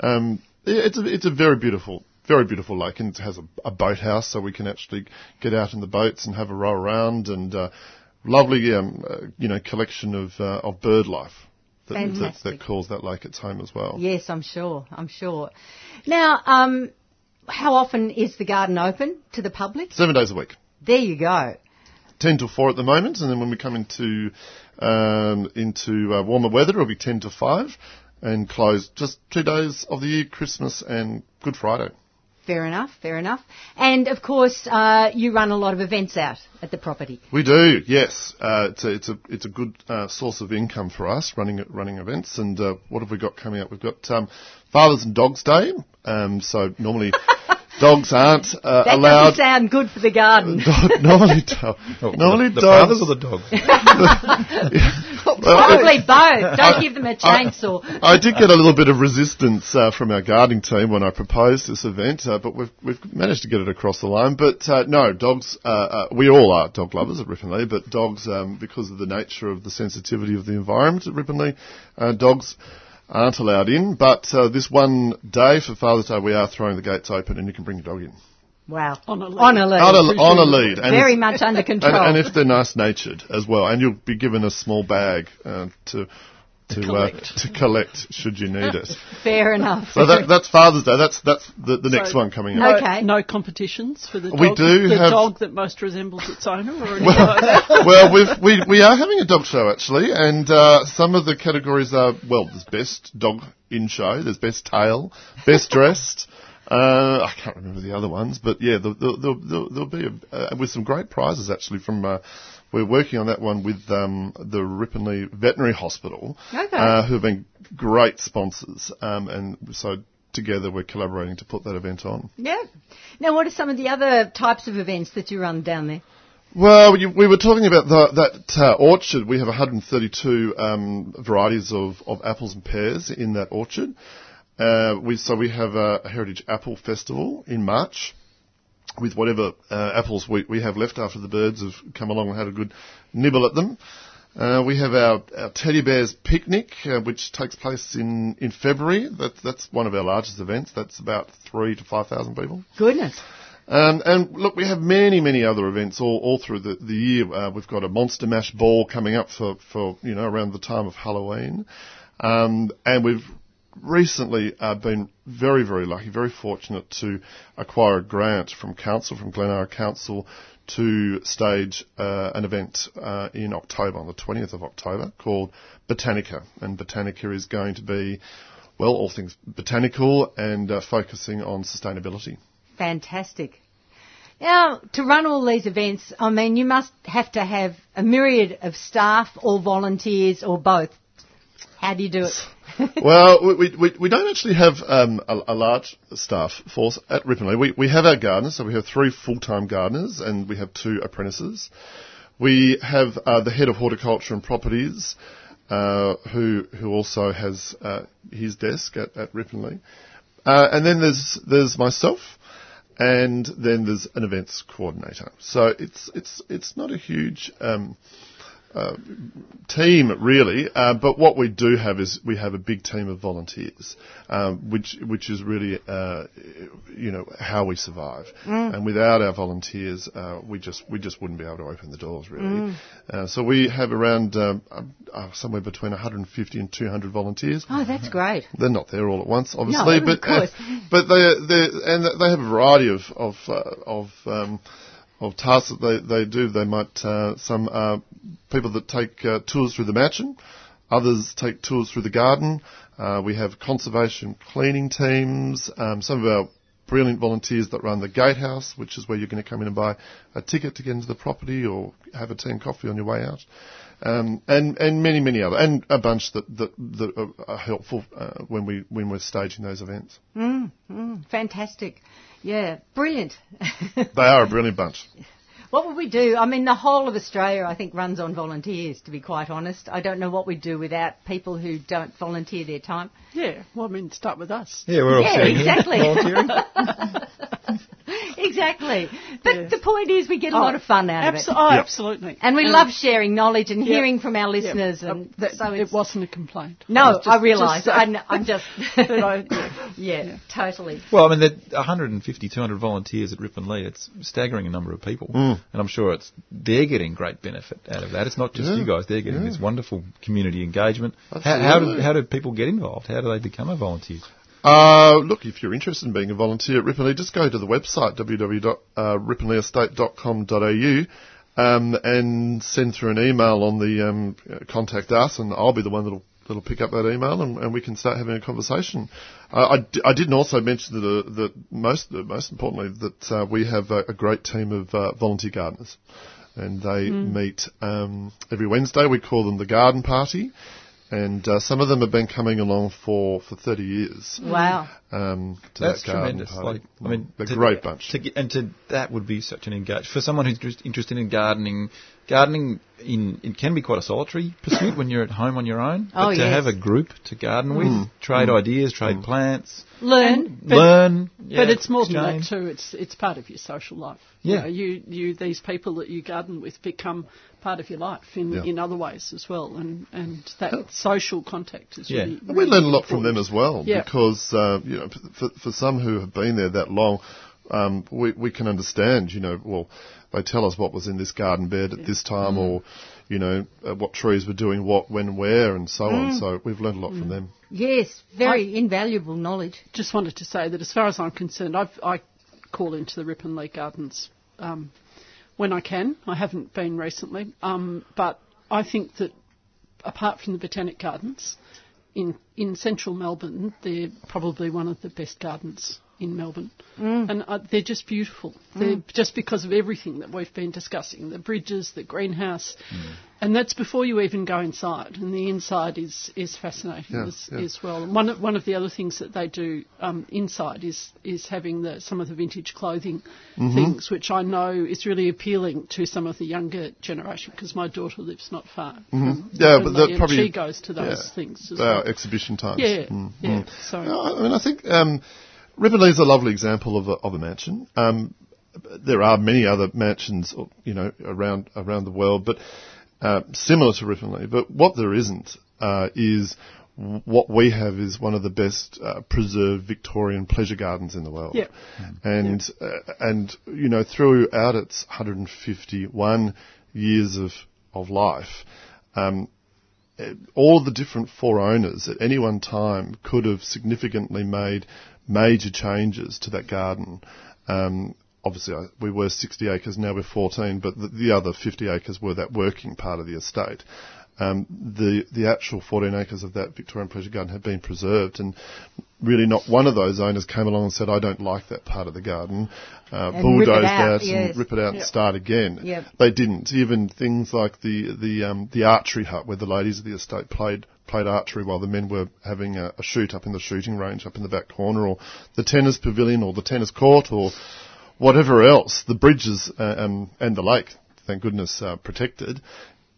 um, it's a it's a very beautiful. Very beautiful lake, and it has a, a boathouse, so we can actually get out in the boats and have a row around, and uh, lovely, um, uh, you know, collection of uh, of bird life that, that, that calls that lake its home as well. Yes, I'm sure. I'm sure. Now, um, how often is the garden open to the public? Seven days a week. There you go. 10 to 4 at the moment, and then when we come into um, into uh, warmer weather, it'll be 10 to 5, and close just two days of the year, Christmas and Good Friday. Fair enough. Fair enough. And of course, uh, you run a lot of events out at the property. We do, yes. Uh, it's a it's a it's a good uh, source of income for us running running events. And uh, what have we got coming up? We've got um, Fathers and Dogs Day. Um, so normally dogs aren't uh, That allowed. doesn't sound good for the garden. Dog- normally, do- Oh, normally the, the dogs. fathers or the dogs? Probably both. Don't give them a chainsaw. I did get a little bit of resistance uh, from our gardening team when I proposed this event, uh, but we've we've managed to get it across the line. But uh, no, dogs. Uh, uh, we all are dog lovers at Ripponlea, but dogs, um, because of the nature of the sensitivity of the environment at Ripponlea, uh, dogs aren't allowed in. But uh, this one day for Father's Day, we are throwing the gates open, and you can bring your dog in Wow. On a lead. On a lead. on a, on a lead. And Very if- much under and, control. and if they're nice natured as well, and you'll be given a small bag uh, to to collect. Uh, to collect should you need it. Fair enough. So that, that's Father's Day. That's that's the, the next So- one coming No, up. Okay. no competitions for the dog. We do the have- dog that most resembles its owner, or anything like well, we've, we we are having a dog show actually, and uh, some of the categories are well, there's best dog in show, there's best tail, best dressed. Uh, I can't remember the other ones, but yeah, there'll, there'll, there'll, there'll be a, uh, with some great prizes actually from. Uh, we're working on that one with um, the Ripponlea Veterinary Hospital, Okay. uh, who have been great sponsors, um, and so together we're collaborating to put that event on. yeah. Now, what are some of the other types of events that you run down there? Well, you, we were talking about the, that uh, orchard. We have 132 um, varieties of, of apples and pears in that orchard. Uh, we, so we have a, Heritage Apple Festival in March with whatever uh, apples we, we have left after the birds have come along and had a good nibble at them. Uh, we have our, our teddy bears picnic, uh, which takes place in, in February. That's that's one of our largest events. That's about three to five thousand people. Goodness. Um, and look, we have many, many other events all, all through the, the year. Uh, we've got a Monster Mash ball coming up for, for you know around the time of Halloween, um, and we've recently uh, been very, very lucky, very fortunate to acquire a grant from council, from Glen Eira Council, to stage uh, an event uh, in October, on the 20th of October, called Botanica, and Botanica is going to be well, all things botanical and uh, focusing on sustainability. Fantastic. Now, to run all these events, I mean, you must have to have a myriad of staff or volunteers or both. How do you do it? well, we, we- we, don't actually have um, a, a large staff force at Ripponlea. We, we have our gardeners, so we have three full-time gardeners and we have two apprentices. We have uh, the head of horticulture and properties, uh, who who also has uh, his desk at, at Ripponlea. Uh, and then there's there's myself, and then there's an events coordinator. So it's it's it's not a huge um, uh, team really, uh, but what we do have is we have a big team of volunteers, um, which which is really uh, you know how we survive. And without our volunteers, uh, we just we just wouldn't be able to open the doors really. Uh, so we have around um, uh, somewhere between 150 and 200 volunteers. Oh, that's great. They're not there all at once, obviously, of but course. uh, but they they and they have a variety of of uh, of um, of tasks that they, they do. They might uh, some people that take uh, tours through the mansion, others take tours through the garden. Uh, we have conservation cleaning teams. Um, some of our brilliant volunteers that run the gatehouse, which is where you're going to come in and buy a ticket to get into the property or have a tea and coffee on your way out. Um, and, and many, many other, and a bunch that, that, that are- helpful uh, when, we, when we're staging those events. Fantastic. Yeah, brilliant. They are a brilliant bunch. what would we do? I mean, the whole of Australia, I think, runs on volunteers, to be quite honest. I don't know what we'd do without people who don't volunteer their time. Yeah, well, I mean, start with us. Yeah, we're all Yeah, sitting here exactly. volunteering. exactly. But Yes. the point is, we get a lot of fun out Abso- of it. Oh, Yeah. absolutely. And we Um, love sharing knowledge and yeah. hearing from our listeners. uh, And that- so it wasn't a complaint. No, was just- I realise. just, uh, I'm, I'm just. I- yeah. yeah, totally. Well, I mean, there are 150, 200 volunteers at Ripponlea. It's staggering a number of people, and I'm sure it's they're getting great benefit out of that. It's not just Yeah. you guys; they're getting Yeah. this wonderful community engagement. How, how do how do people get involved? How do they become a volunteer? Uh, look, if you're interested in being a volunteer at Ripponlea, just go to the website www.ripponleaestate.com.au um, and send through an email on the um, contact us, and I'll be the one that'll that'll pick up that email, and, and we can start having a conversation. Uh, I, d- I didn't also mention that, uh, that most uh, most importantly that uh, we have a, a great team of uh, volunteer gardeners, and they meet um, every Wednesday. We call them the garden party and uh, some of them have been coming along for, for 30 years. Wow. Um, to That's that garden tremendous. party. Like, I mean, a to- great bunch. To get, and to that would be such an engage for someone who's just interested in gardening. Gardening in it can be quite a solitary pursuit when you're at home on your own. Oh, but to yes. have a group to garden with, trade ideas, trade plants, Learn. But- learn. But it's more than that too. It's it's part of your social life. Yeah. You, know, you you these people that you garden with become part of your life in, Yeah. in other ways as well, and and that social contact is Yeah. really. And we learn a lot from them as well Yeah. because uh, you know for, for some who have been there that long, um, we we can understand. You know, well, they tell us what was in this garden bed at this time, or you know uh, what trees were doing what, when, where, and so on. So we've learned a lot from them. Yes, very invaluable knowledge. Just wanted to say that as far as I'm concerned, I've, I call into the Ripponlea Gardens um, when I can. I haven't been recently, um, but I think that apart from the Botanic Gardens in in central Melbourne, they're probably one of the best gardens in Melbourne, and uh, they're just beautiful. They're just because of everything that we've been discussing: the bridges, the greenhouse, and that's before you even go inside. And the inside is is fascinating Yeah, as, yeah. as well. And one of- one of the other things that they do um, inside is is having the some of the vintage clothing Mm-hmm. things, which I know is really appealing to some of the younger generation because my daughter lives not far. Mm-hmm. Yeah, but probably she goes to those yeah, things as well. exhibition times. Yeah, Mm, yeah. mm. So No, I mean, I think um, Ripponlea is a lovely example of a, of a mansion. Um, there are many other mansions, you know, around around the world, but uh, similar to Ripponlea. But what there isn't uh, is what we have is one of the best uh, preserved Victorian pleasure gardens in the world. Yeah. And uh, and you know, throughout its 151 years of of life. Um, all the different four owners at any one time could have significantly made major changes to that garden. Um, obviously, I- we were 60 acres, now we're 14, but the, the other 50 acres were that working part of the estate. Um, the the actual 14 acres of that Victorian pleasure garden have been preserved, and really not one of those owners came along and said, "I don't like that part of the garden." Uh, And rip out, that yes. and rip it out and start again. Yep. They didn't. Even things like the the um, the archery hut where the ladies of the estate played played archery while the men were having a, a shoot up in the shooting range up in the back corner, or the tennis pavilion, or the tennis court, or whatever else. The bridges uh, um, and the lake, thank goodness, uh, protected,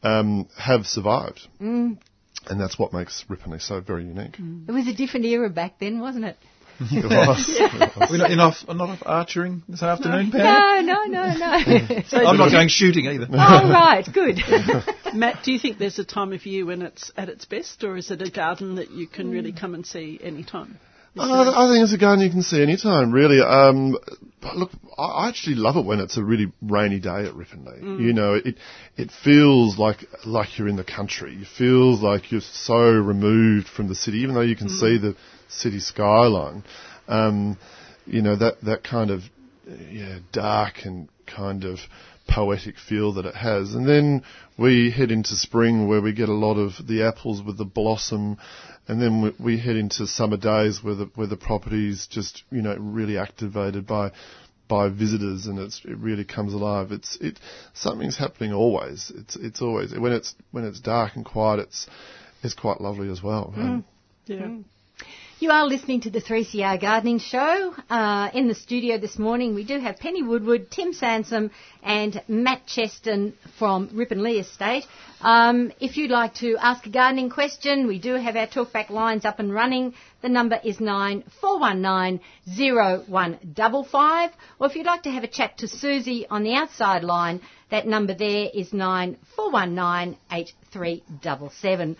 um, have survived. Mm. And that's what makes Ripponlea so very unique. It was a different era back then, wasn't it? It was. It was. We're not enough, not enough archering this afternoon, Pam. No, no, no, no. I'm not going shooting either. oh, right, good. Matt, do you think there's a time of year when it's at its best, or is it a garden that you can Mm. really come and see any time? Uh, I think it's a garden you can see anytime, really. Um, but look, I I actually love it when it's a really rainy day at Ripponlea. You know, it it feels like like you're in the country. It feels like you're so removed from the city, even though you can see the city skyline. Um, you know that that kind of yeah dark and kind of poetic feel that it has. And then we head into spring where we get a lot of the apples with the blossom, and then we, we head into summer days where the where the property's just you know really activated by by visitors and it's it really comes alive. It's it something's happening always. It's it's always when it's when it's dark and quiet. It's it's quite lovely as well. Um, Yeah. You are listening to the 3CR Gardening Show. Uh, in the studio this morning, we do have Penny Woodward, Tim Sansom, and Matt Cheston from Ripponlea Estate. Um, if you'd like to ask a gardening question, we do have our talkback lines up and running. The number is 94190155. Or if you'd like to have a chat to Susie on the outside line, that number there is 94198377.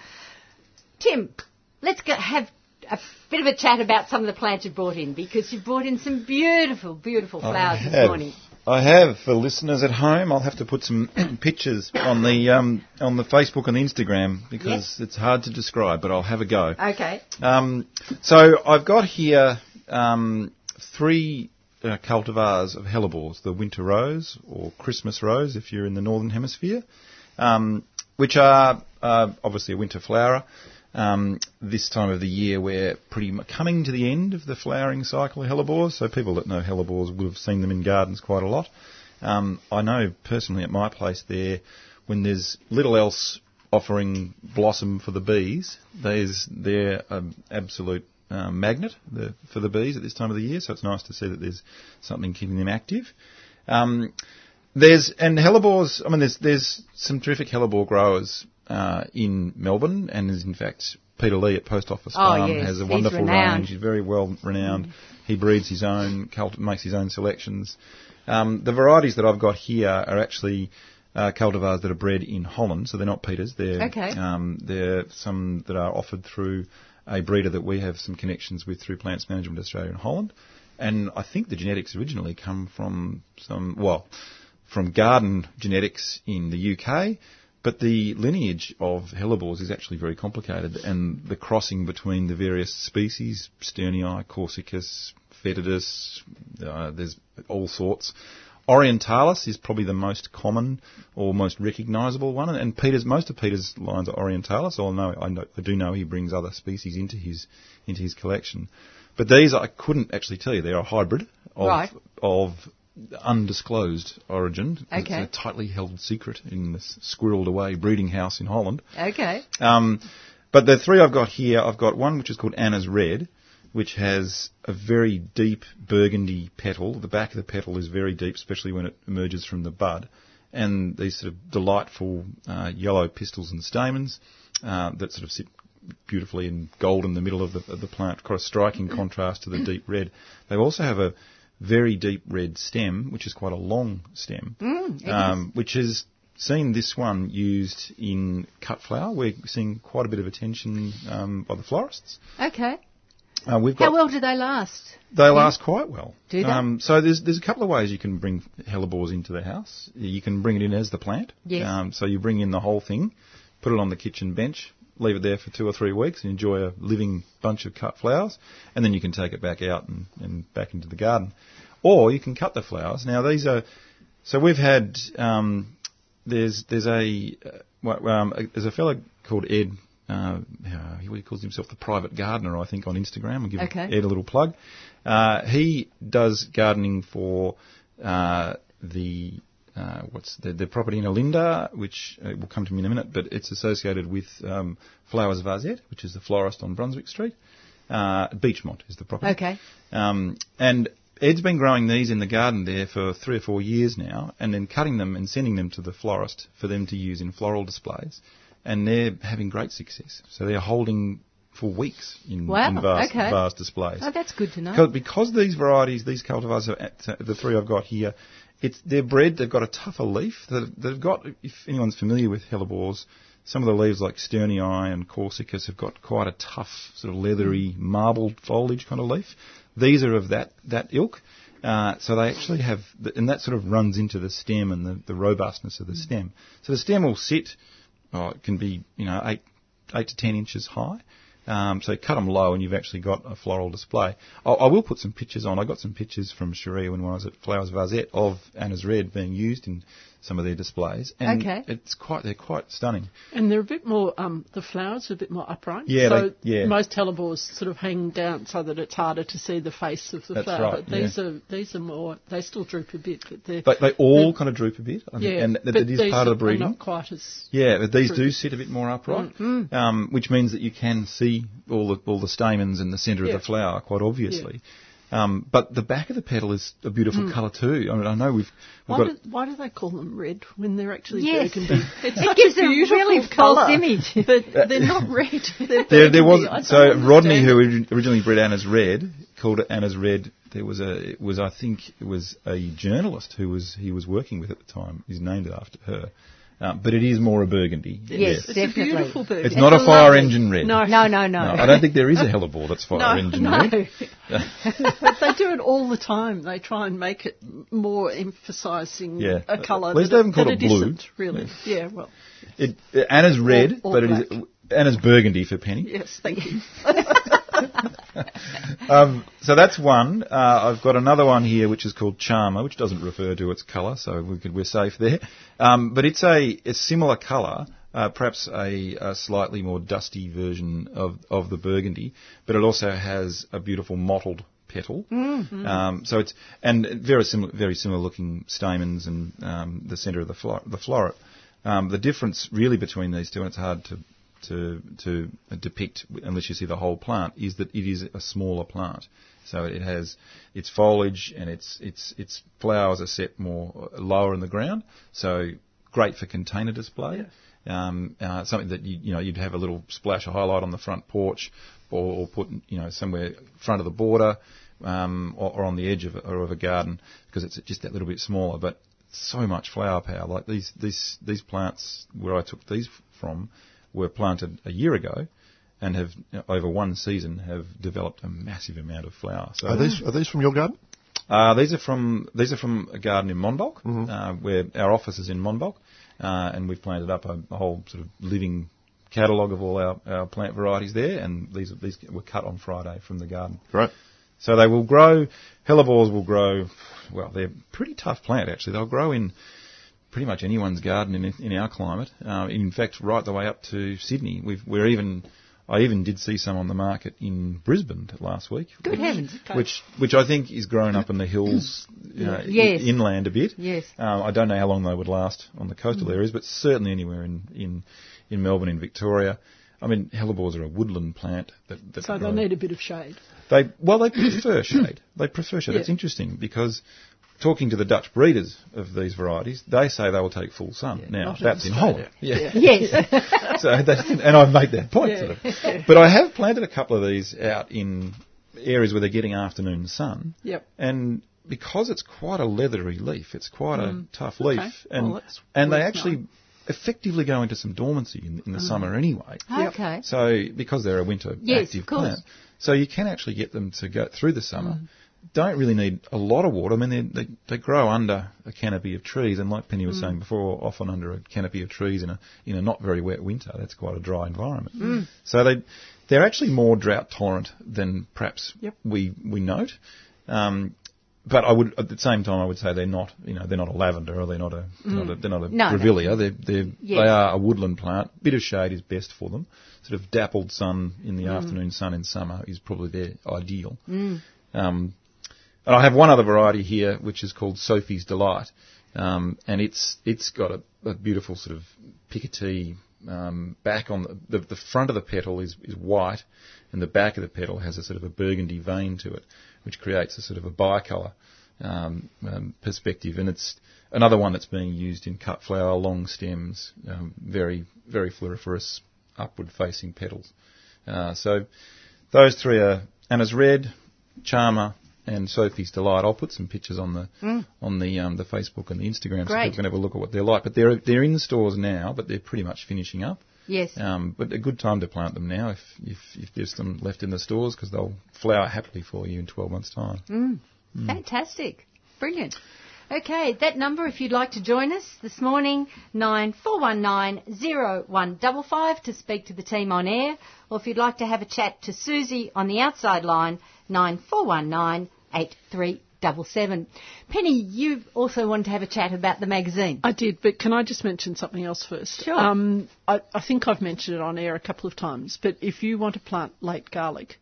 Tim, let's go have a bit of a chat about some of the plants you've brought in because you've brought in some beautiful, beautiful flowers this morning. I have for listeners at home. I'll have to put some pictures on the um, on the Facebook and the Instagram because it's hard to describe, but I'll have a go. Okay. Um, so I've got here um, three uh, cultivars of hellebores: the winter rose or Christmas rose, if you're in the northern hemisphere, um, which are uh, obviously a winter flower. Um, this time of the year, we're pretty much coming to the end of the flowering cycle of hellebores. So people that know hellebores would have seen them in gardens quite a lot. Um, I know personally at my place there, when there's little else offering blossom for the bees. There's they're an absolute um, magnet the, for the bees at this time of the year, so it's nice to see that there's something keeping them active. Um, there's and hellebores. I mean, there's there's some terrific hellebore growers uh, in Melbourne, and is in fact Peter Leigh at Post Office Oh, Farm yes, has a he's wonderful renowned. range. He's very well renowned. He breeds his own, cult- makes his own selections. Um, the varieties that I've got here are actually uh, cultivars that are bred in Holland, so they're not Peters. They're Okay. um, they're some that are offered through a breeder that we have some connections with through Plants Management Australia in Holland. And I think the genetics originally come from some, well, from garden genetics in the UK, but the lineage of hellebores is actually very complicated, and the crossing between the various species, Sternii, Corsicus, Foetidus, uh, there's all sorts. Orientalis is probably the most common or most recognisable one, and- Peter's most of Peter's lines are Orientalis. Although I, know, I do know he brings other species into his into his collection, but these I couldn't actually tell you. They're a hybrid of Right. of undisclosed origin. Okay. It's a tightly held secret in this squirreled away breeding house in Holland. Okay. Um, but the three I've got here, I've got one which is called Anna's Red, which has a very deep burgundy petal. The back of the petal is very deep, especially when it emerges from the bud. And these sort of delightful uh, yellow pistils and stamens uh, that sort of sit beautifully in gold in the middle of the, of the plant, quite a striking contrast to the deep red. They also have a very deep red stem, which is quite a long stem, um, which has seen this one used in cut flower. We're seeing quite a bit of attention um, by the florists. Okay. Uh, we've got How well do they last? they last quite well. Do they? Um, so there's there's a couple of ways you can bring hellebores into the house. You can bring it in as the plant. Yes. Um, so you bring in the whole thing, put it on the kitchen bench, leave it there for two or three weeks, and enjoy a living bunch of cut flowers, and then you can take it back out and, and back into the garden. Or you can cut the flowers. Now these are so we've had um, there's there's a uh, um, there's a fellow called Ed. Uh, uh, he calls himself the private gardener, I think, on Instagram. I'll give Okay. Ed a little plug. Uh, he does gardening for uh, the uh, what's the, the property in Olinda, which uh, will come to me in a minute, but it's associated with um, Flowers Vasette, which is the florist on Brunswick Street. Uh, Beachmont is the property. Okay. Um, and Ed's been growing these in the garden there for three or four years now, and then cutting them and sending them to the florist for them to use in floral displays, and they're having great success. So they're holding for weeks in, Wow, in vase, okay. vase displays. Oh, that's good to know. Because, because these varieties, these cultivars, are at, uh, the three I've got here, it's they're bred. They've got a tougher leaf. They've, they've got, if anyone's familiar with hellebores, some of the leaves like Sternii and Corsicus have got quite a tough, sort of leathery, marbled foliage kind of leaf. These are of that that ilk. Uh, so they actually have, the, and that sort of runs into the stem and the, the robustness of the stem. So the stem will sit, oh, it can be, you know, eight, eight to ten inches high. Um, so cut them low and you've actually got a floral display. I, I will put some pictures on. I got some pictures from Cherie when I was at Flowers Vasette of Anna's Red being used in some of their displays. And Okay. it's quite, they're quite stunning. And they're a bit more, um, the flowers are a bit more upright. Yeah, So they- yeah. most hellebores sort of hang down so that it's harder to see the face of the That's flower. right, but these are these are more, they still droop a bit, but they're, But they all kind of droop a bit. I think, yeah, and that, but that is these part of the are breeding. not quite as, Yeah, but these True. do sit a bit more upright, Mm. um, which means that you can see all the all the stamens in the centre Yeah. of the flower quite obviously. Um, but the back of the petal is a beautiful colour too. I mean, I know we've, we've why got do, why do they call them red when they're actually Yes. burgundy? It's It such gives a a beautiful really colour, false image. but they're not red. They're there, there was burgundy. I so don't Rodney, who originally bred Anna's Red, called it Anna's Red. There was a it was I think it was a journalist who was he was working with at the time. He's named it after her, um, but it is more a burgundy. Yes, It's definitely. a beautiful bird. It's not a fire lovely- engine red. No. No, no, no. No, I don't think there is a hellebore that's fire No, engine no. red. but they do it all the time. They try and make it more emphasising Yeah. a colour At least they haven't it, called that it it blue. isn't, really. Yeah, well, It, uh, Anna's red, or but it is. Anna's burgundy for Penny. yes, thank you. Um, so that's one. Uh, I've got another one here which is called Charmer, which doesn't refer to its colour, so we could, we're safe there. Um, but it's a, a similar colour, uh, perhaps a, a slightly more dusty version of, of the burgundy, but it also has a beautiful mottled petal. Um, so it's and very similar, very similar looking stamens and um, the centre of the, flor- the floret. Um, the difference really between these two, and it's hard to to to depict unless you see the whole plant, is that it is a smaller plant. So it has its foliage and its its its flowers are set more lower in the ground. So great for container display. Um, uh, something that you, you know you'd have a little splash of highlight on the front porch, or, or put you know somewhere front of the border, um, or, or on the edge of, a- or of a garden because it's just that little bit smaller. But so much flower power. Like these these these plants where I took these from were planted a year ago. And have over one season have developed a massive amount of flower. So Are these are these from your garden? uh, these are from these are from a garden in Monbulk, uh, where our office is in Monbulk, uh, and we've planted up a, a whole sort of living catalogue of all our, our plant varieties there, and these these were cut on Friday from the garden. Right. So they will grow. Hellebores will grow. Well, they're a pretty tough plant actually. They'll grow in pretty much anyone's garden in, in our climate. Uh, in fact, right the way up to Sydney. We've, we're even. I even did see some on the market in Brisbane last week. Good heavens. Which, which I think is grown up in the hills, you know, Yes. i- inland a bit. Yes. Um, I don't know how long they would last on the coastal areas, but certainly anywhere in, in, in Melbourne, in Victoria. I mean, hellebores are a woodland plant that, that So they need a bit of shade. they well, they prefer shade. They prefer shade. Yeah. It's interesting because talking to the Dutch breeders of these varieties, they say they will take full sun. now not in that's in Holland. Yeah. Yes. so that's, and I've made that point to them. But I have planted a couple of these out in areas where they're getting afternoon sun. Yep. And because it's quite a leathery leaf, it's quite a tough leaf, and Well, and they actually knowing. effectively go into some dormancy in, in the summer anyway. okay. So because they're a winter Yes, active plant, so you can actually get them to go through the summer. Don't really need a lot of water. I mean, they, they grow under a canopy of trees, and like Penny was saying mm. before, often under a canopy of trees in a in a not very wet winter. That's quite a dry environment. Mm. So they they're actually more drought tolerant than perhaps Yep. we we note. Um, but I would at the same time I would say they're not you know they're not a lavender or they're not a they're not a, mm. they're not a No, no. grevillea. They're, they're Yes. they are a woodland plant. Bit of shade is best for them. Sort of dappled sun in the afternoon sun in summer is probably their ideal. Um, and I have one other variety here, which is called Sophie's Delight, um, and it's it's got a, a beautiful sort of picotee um, back on the, the the front of the petal is is white, and the back of the petal has a sort of a burgundy vein to it, which creates a sort of a bicolour um, um, perspective, and it's another one that's being used in cut flower, long stems, um, very very floriferous, upward facing petals. Uh, so those three are Anna's Red, Charmer, and Sophie's Delight. I'll put some pictures on the on the um, the Facebook and the Instagram Great. so people can have a look at what they're like. But they're they're in the stores now, but they're pretty much finishing up. Yes. Um, but a good time to plant them now if if, if there's some left in the stores because they'll flower happily for you in 12 months' time. Fantastic. Brilliant. Okay, that number, if you'd like to join us this morning, nine four one nine zero one double five to speak to the team on air, or if you'd like to have a chat to Susie on the outside line, nine four one nine eight three double seven. Penny, you also wanted to have a chat about the magazine. I did, but can I just mention something else first? Sure. Um, I, I think I've mentioned it on air a couple of times, but if you want to plant late garlic,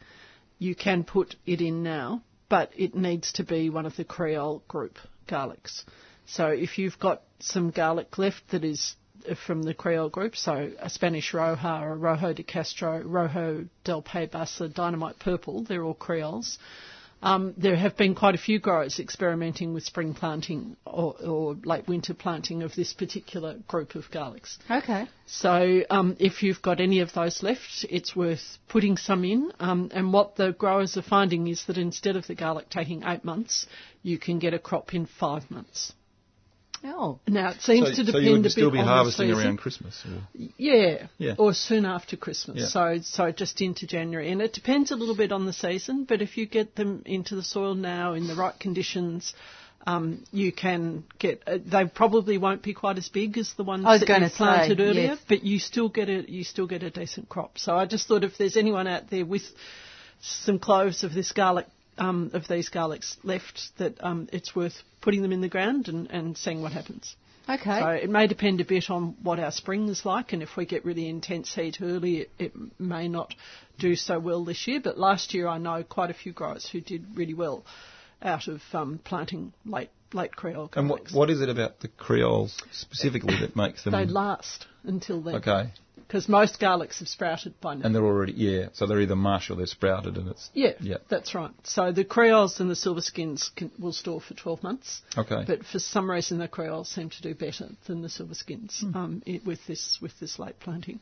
you can put it in now, but it needs to be one of the Creole group garlics. So if you've got some garlic left that is uh, from the Creole group, so a Spanish Roja, a Rojo de Castro, Rojo del Paybasa, Dynamite Purple, they're all Creoles. Um, there have been quite a few growers experimenting with spring planting or, or late winter planting of this particular group of garlics. Okay. So um, if you've got any of those left, it's worth putting some in. Um, and what the growers are finding is that instead of the garlic taking eight months, you can get a crop in five months. Oh, Now it seems so, to so depend you would a still bit be on harvesting the season. around Christmas. Or, Yeah, Yeah. or soon after Christmas. Yeah. So, so just into January, and it depends a little bit on the season. But if you get them into the soil now in the right conditions, um, you can get. Uh, they probably won't be quite as big as the ones I was that gonna you planted say, earlier, yes. but you still get a you still get a decent crop. So I just thought if there's anyone out there with some cloves of this garlic. Um, of these garlics left, that um, it's worth putting them in the ground and, and seeing what happens. okay. So it may depend a bit on what our spring is like, and if we get really intense heat early, it, it may not do so well this year. But last year, I know quite a few growers who did really well out of um, planting late late Creole And what, what is it about the Creoles specifically that makes them they last until then. okay? Because most garlics have sprouted by now. And they're already yeah, so they're either mush or they're sprouted, and it's yeah, yeah. that's right. So the Creoles and the silver skins can, will store for 12 months. Okay. But for some reason, the Creoles seem to do better than the silver skins Hmm. um, i with this with this late planting.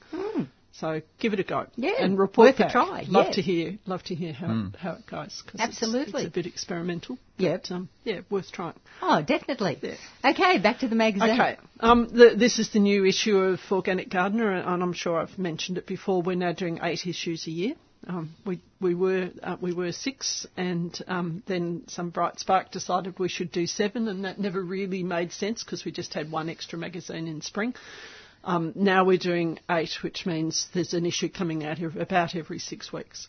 So give it a go. Yeah, and report worth a try, Love yeah. to hear. Love to hear how it, how it goes. 'cause Absolutely. it's, it's a bit experimental. Yeah, um, yeah, worth trying. Oh, definitely. Yeah. Okay, back to the magazine. Okay. Um, the, this is the new issue of Organic Gardener, and I'm sure I've mentioned it before. We're now doing eight issues a year. Um, we we were uh, we were six, and um, then some bright spark decided we should do seven, and that never really made sense because we just had one extra magazine in spring. Um, now we're doing eight, which means there's an issue coming out ev- about every six weeks.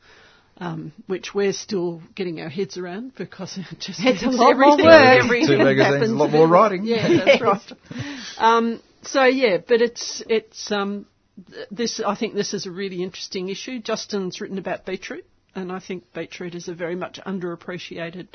Um, which we're still getting our heads around because it just It's a means lot more work. everything Two magazines, a lot more writing. Yeah, that's right. Um, so yeah, but it's it's um, th- this. I think this is a really interesting issue. Justin's written about beetroot, and I think beetroot is a very much underappreciated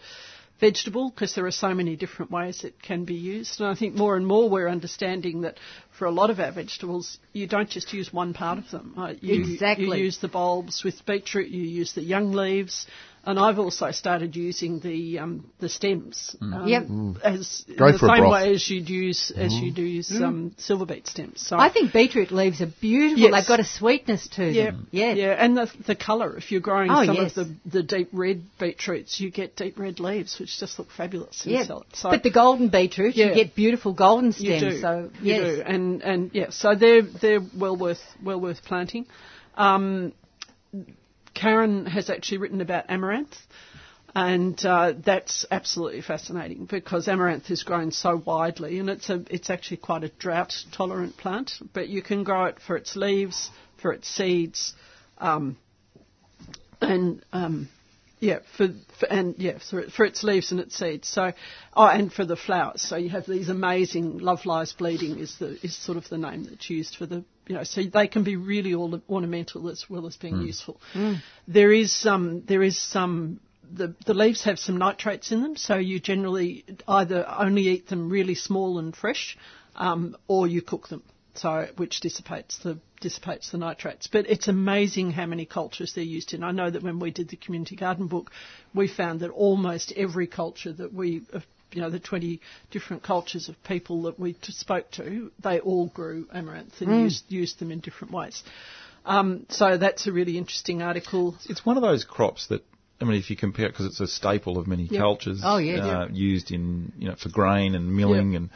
vegetable because there are so many different ways it can be used. And I think more and more we're understanding that for a lot of our vegetables, you don't just use one part of them. You, Exactly. You use the bulbs with beetroot. You use the young leaves. And I've also started using the um, the stems um, Yep. as Go the same way as you'd use as you do use um, silver beet stems. So I think beetroot leaves are beautiful. Yes. They've got a sweetness to yeah, them. Yeah. yeah, and the the colour. If you're growing Oh, some yes. of the, the deep red beetroots, you get deep red leaves, which just look fabulous in Yeah. salad. So but the golden beetroot, you get beautiful golden stems. you stems. do, So you do, and and yeah, so they're they're well worth well worth planting. Um, Karen has actually written about amaranth. And uh, that's absolutely fascinating because amaranth is grown so widely, and it's a it's actually quite a drought tolerant plant. But you can grow it for its leaves, for its seeds, um, and um, yeah, for, for and yeah, for, for its leaves and its seeds. So, oh, and for the flowers. So you have these amazing love lies bleeding is the is sort of the name that's used for the you know. So they can be really orna- ornamental as well as being hmm. useful. Hmm. There is some there is some. The, the leaves have some nitrates in them, so you generally either only eat them really small and fresh, um, or you cook them so which dissipates the dissipates the nitrates. But it's amazing how many cultures they're used in. I know that when we did the community garden book, we found that almost every culture that we, uh, you know, the 20 different cultures of people that we spoke to, they all grew amaranth and used used them in different ways. Um, so that's a really interesting article. It's one of those crops that, I mean, if you compare it, because it's a staple of many Yep. cultures, Oh, yeah, uh, used in, you know, for grain and milling Yep. and,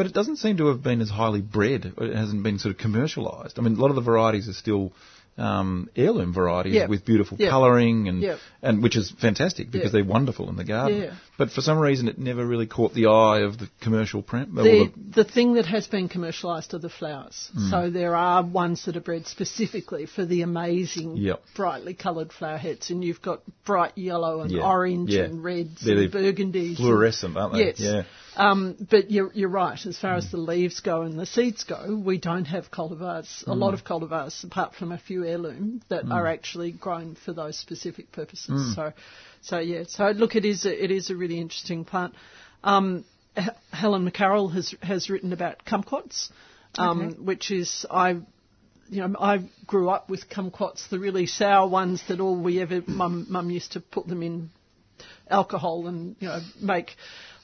but it doesn't seem to have been as highly bred. It hasn't been sort of commercialised. I mean, a lot of the varieties are still um, heirloom varieties Yep. with beautiful Yep. colouring and Yep. and which is fantastic because they're wonderful in the garden. Yeah. But for some reason, it never really caught the eye of the commercial print. The, the- the thing that has been commercialised are the flowers. Hmm. So there are ones that are bred specifically for the amazing, brightly coloured flower heads, and you've got bright yellow and Yeah, orange yeah. and reds They're and burgundies. fluorescent, aren't they? Yes. Yeah. Um, but you're, you're right. As far as the leaves go and the seeds go, we don't have cultivars. A Hmm. lot of cultivars, apart from a few heirloom, that are actually grown for those specific purposes. Hmm. So, so yeah. So look, it is a, it is a really interesting plant. Um, H- Helen McKerral has has written about kumquats, um, Okay. which is I you know, I grew up with kumquats, the really sour ones that all we ever, mum, mum used to put them in alcohol and, you know, make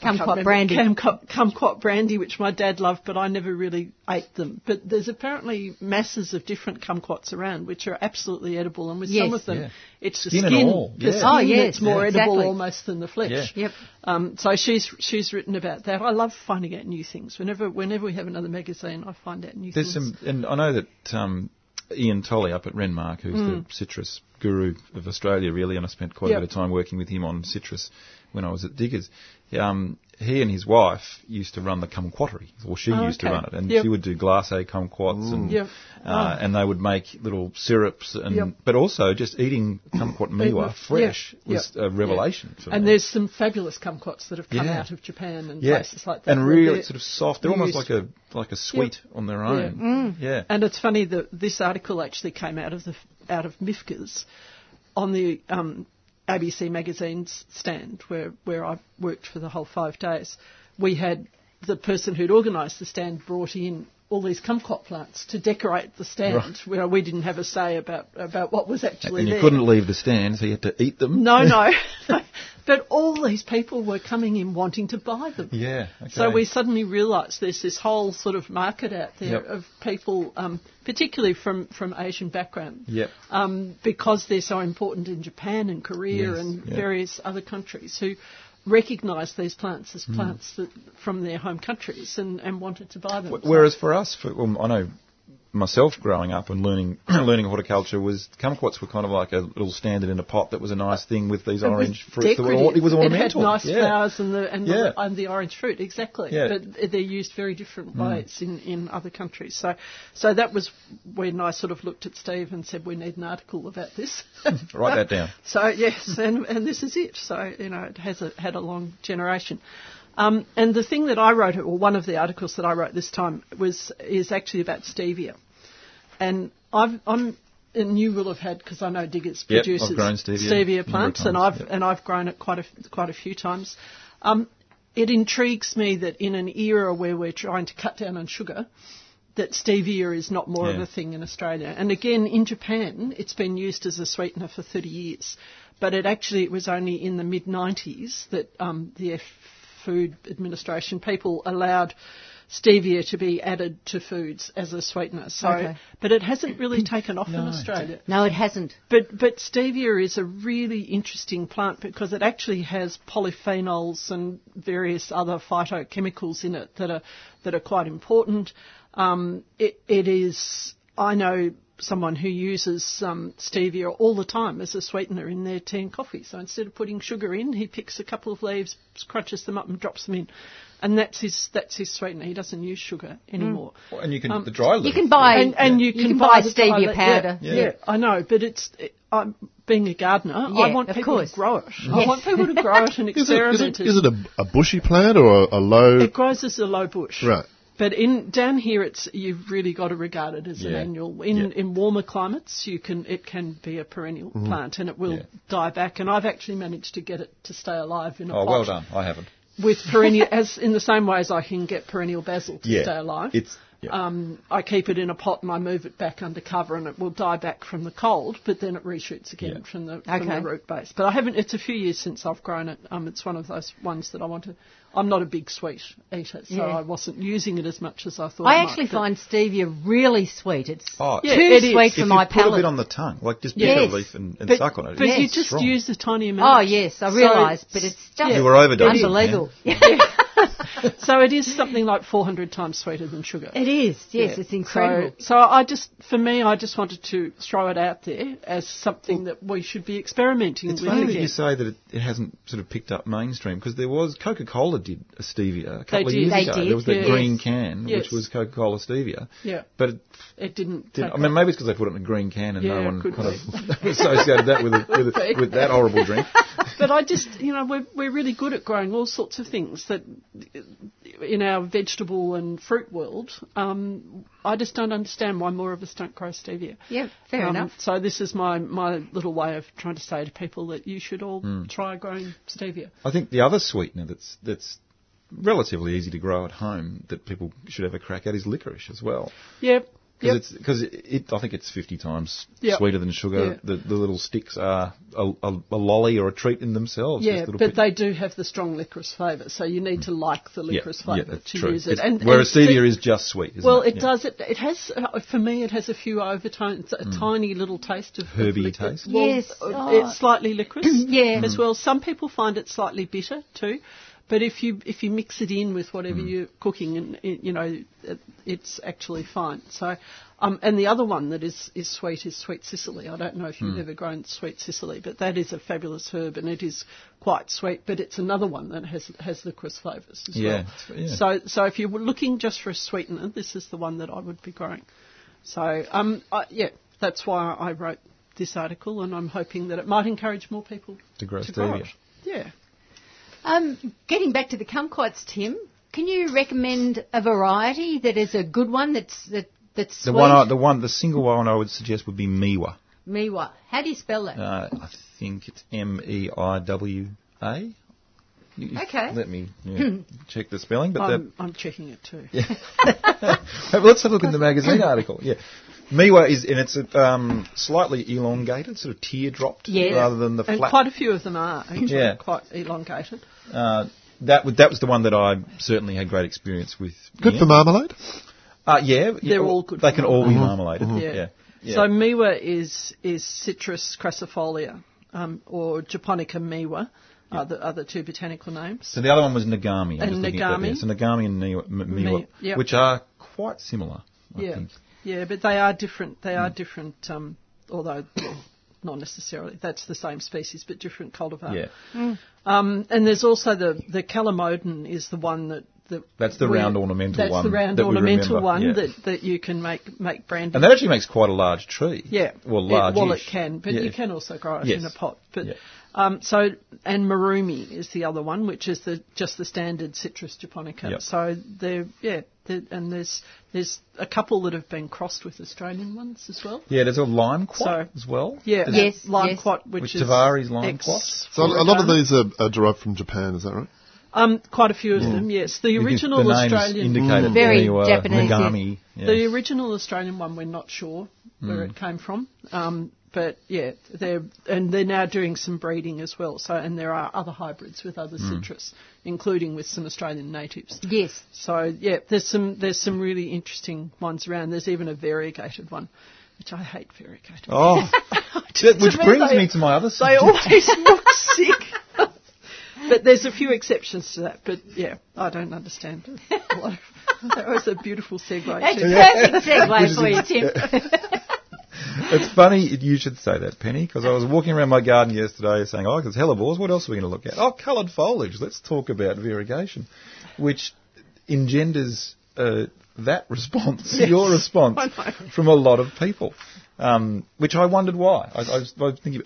Kumquat brandy. Kumquat, kumquat brandy, which my dad loved, but I never really ate them. But there's apparently masses of different kumquats around, which are absolutely edible, and with Yes. some of them, Yeah. it's the Skin skin, and all, the yeah. skin Oh, yes, that's more yeah. edible Exactly. almost than the flesh. Yeah. Yep. Um, so she's she's written about that. I love finding out new things. Whenever whenever we have another magazine, I find out new There's things. some, and I know that um, Ian Tolley up at Renmark, who's the citrus guru of Australia, really, and I spent quite Mm. Yep. a bit of time working with him on citrus when I was at Diggers. Um, he and his wife used to run the kumquattery, or she Oh, used to run it, and Yep. she would do glacé kumquats, and Yep. uh, and they would make little syrups, and Yep. but also just eating kumquat meiwa fresh was a revelation for And me. there's some fabulous kumquats that have come Yeah. out of Japan and yeah, places like that. and really sort of soft. They're almost like a like a sweet on their own. Yeah. And it's funny that this article actually came out of the out of MIFGS on the um, ABC magazine's stand where where I worked for the whole five days. we had the person who'd organised the stand brought in all these kumquat plants to decorate the stand. Right. Where we didn't have a say about about what was actually there. and you there. couldn't leave the stand, so you had to eat them. No, no. but all these people were coming in wanting to buy them. Yeah. Okay. So we suddenly realised there's this whole sort of market out there Yep. of people, um, particularly from, from Asian background, Yep. um, because they're so important in Japan and Korea Yes, and yep. various other countries who recognise these plants Hmm. as plants that, from their home countries and, and wanted to buy them. Wh- Whereas for us, for, well, I know myself growing up and learning learning horticulture was kumquats were kind of like a little standard in a pot that was a nice thing with these It orange fruits. That were, it was It had nice yeah. flowers and the and, Yeah. the and the orange fruit, exactly. Yeah. Mm. But they're used very different ways in, in other countries. So so that was when I sort of looked at Steve and said we need an article about this. Write that down. So yes, and and this is it. So you know it has a, had a long generation. Um, and the thing that I wrote, or one of the articles that I wrote this time, was is actually about stevia. And I've, I'm, and you will have had because I know Diggers Yep, produces stevia a number of plants, and I've yep. and I've grown it quite a quite a few times. Um, it intrigues me that in an era where we're trying to cut down on sugar, that stevia is not more of a thing in Australia. And again, in Japan, it's been used as a sweetener for 30 years. But it actually it was only in the mid 90s that um, the F- Food Administration people allowed stevia to be added to foods as a sweetener. So, Okay. but it hasn't really taken off in Australia. No, it hasn't. But but stevia is a really interesting plant because it actually has polyphenols and various other phytochemicals in it that are that are quite important. Um, it, it is I know someone who uses um, stevia all the time as a sweetener in their tea and coffee. So instead of putting sugar in, he picks a couple of leaves, crunches them up, and drops them in. And that's his that's his sweetener. He doesn't use sugar anymore. And you can the dry leaf. You can buy And, and you, You can, can buy the stevia violet- powder. Yeah, Yeah. yeah, I know, but it's it, I'm being a gardener. I want people course. to grow it. Yes. I want people to grow it and Is it, is experiment it, is it a, a bushy plant or a, a low? It grows as a low bush. Right. But in down here, it's you've really got to regard it as an annual. In Yeah. in warmer climates, you can it can be a perennial mm-hmm. plant and it will Yeah. die back. And I've actually managed to get it to stay alive in a Oh, pot well done. I haven't. with perennial as in the same way as I can get perennial basil to Yeah. stay alive. It's yeah. Um, I keep it in a pot and I move it back under cover and it will die back from the cold, but then it reshoots again Yeah. from the from the root base. But I haven't. It's a few years since I've grown it. Um, it's one of those ones that I want to. I'm not a big sweet eater, so Yeah. I wasn't using it as much as I thought. I might, actually but- find stevia really sweet. It's Oh, Yeah, too it is. sweet if for you my put a palate. bit on the tongue, like just Yes. pick a leaf and, and but, suck on it. But it's you just strong. use a tiny amount. oh yes, I So- realise, but it's just You were overdosing, unbelievable. So it is something like 400 times sweeter than sugar. it is. Yes, Yeah. it's incredible. So, so I just, for me, I just wanted to throw it out there as something that we should be experimenting It's with funny that you say that it, it hasn't sort of picked up mainstream because there was Coca-Cola did a stevia a couple of did. years They ago. did, There was that yes. green can, Yes. which was Coca-Cola stevia. Yeah. But it It didn't. didn't, I mean, maybe it's because they put it in a green can and Yeah, no one could kind of associated that with, a, with, a, with that horrible drink. but I just, you know, we're, we're really good at growing all sorts of things that in our vegetable and fruit world, um, I just don't understand why more of us don't grow stevia. yeah, fair Um, enough. So this is my, my little way of trying to say to people that you should all Hmm. try growing stevia. I think the other sweetener that's that's relatively easy to grow at home that people should have a crack at is licorice as well. Yep. Because Yep. because it, it, I think it's 50 times Yep. sweeter than sugar. Yeah. The, the little sticks are a, a, a lolly or a treat in themselves. Yeah, but bit- they do have the strong licorice flavour, so you need to like the licorice yeah, flavour that's to true. use it. It's- whereas and stevia is just sweet. Isn't Well, it, it Yeah. does. It, it has, uh, for me, it has a few overtones, a tiny little taste of of Herby lic- taste? Well, Yes, uh, oh. it's slightly licorice. Yeah. as well. Some people find it slightly bitter too, but if you if you mix it in with whatever you're cooking, and you know, it, it's actually fine. So, um, and the other one that is is sweet is sweet Sicily. I don't know if you've ever grown sweet Sicily, but that is a fabulous herb, and it is quite sweet. But it's another one that has has licorice flavours as Yeah, well. yeah. So, so if you were looking just for a sweetener, this is the one that I would be growing. So, um, I, yeah, that's why I wrote this article, and I'm hoping that it might encourage more people To grow grow stevia. it. Yeah. Um, getting back to the kumquats, Tim, can you recommend a variety that is a good one that's that that's The sweet? one, I, the one, the single one I would suggest would be Meiwa. Meiwa. How do you spell that? Uh, I think it's M E I W A. Okay. Let me yeah, check the spelling, but I'm, I'm checking it too. Hey, Let's have a look in the magazine article. Yeah, Meiwa is, and it's um, slightly elongated, sort of teardropped, Yes. rather than the And flat. quite a few of them are actually Yeah. quite elongated. Uh, that was that was the one that I certainly had great experience with. Good Ian. for marmalade. Uh, yeah, yeah, They're all good They for can all be marmalade. marmaladed. Yeah. Yeah. yeah. So Meiwa is is Citrus crassifolia, um, or Japonica Meiwa, are the other two botanical names. So the other one was Nagami. I'm And just looking that Nagami. So Nagami and Meiwa, M- Meiwa Mi- yep. which are quite similar. I yeah, think. yeah, but they are different. They Mm. are different, um, although well, not necessarily. That's the same species, but different cultivar. Yeah. Um, and there's also the the Calamondin is the one that. that That's the round ornamental that's one That's the round that ornamental one yeah. that, that you can make make brandy. And that actually makes quite a large tree. Yeah. Well, It- large. well, it can, but Yeah. you can also grow it Yes. in a pot. But Yeah. Um, so and Marumi is the other one, which is the just the standard citrus japonica. Yep. So they're yeah, they're, and there's there's a couple that have been crossed with Australian ones as well. Yeah, there's a lime quat So- as well. Yeah, There's- Yes, lime yes. quat, which Which is Tavares lime quat. So a lot of these are, are derived from Japan, is that right? Um, quite a few of them, yes. The original the names Australian, indicated Very Meiwa, Japanese, Nagami. Yeah. the original Australian one, we're not sure where Mm. it came from. Um, but yeah, they're and they're now doing some breeding as well. So and there are other hybrids with other Mm. citrus, including with some Australian natives. Yes. So yeah, there's some there's some really interesting ones around. There's even a variegated one, which I hate variegated. Oh, that- which brings they- me to my other They subject. always look sick. But there's a few exceptions to that. But yeah, I don't understand. a lot of- That was a beautiful segue. That's a perfect segue for you, ex- Tim. It's funny you should say that, Penny, because I was walking around my garden yesterday saying, oh, there's hellebores, what else are we going to look at? Oh, coloured foliage, let's talk about variegation, which engenders uh, that response, Yes, your response, from a lot of people, um, which I wondered why. I, I, was, I was thinking,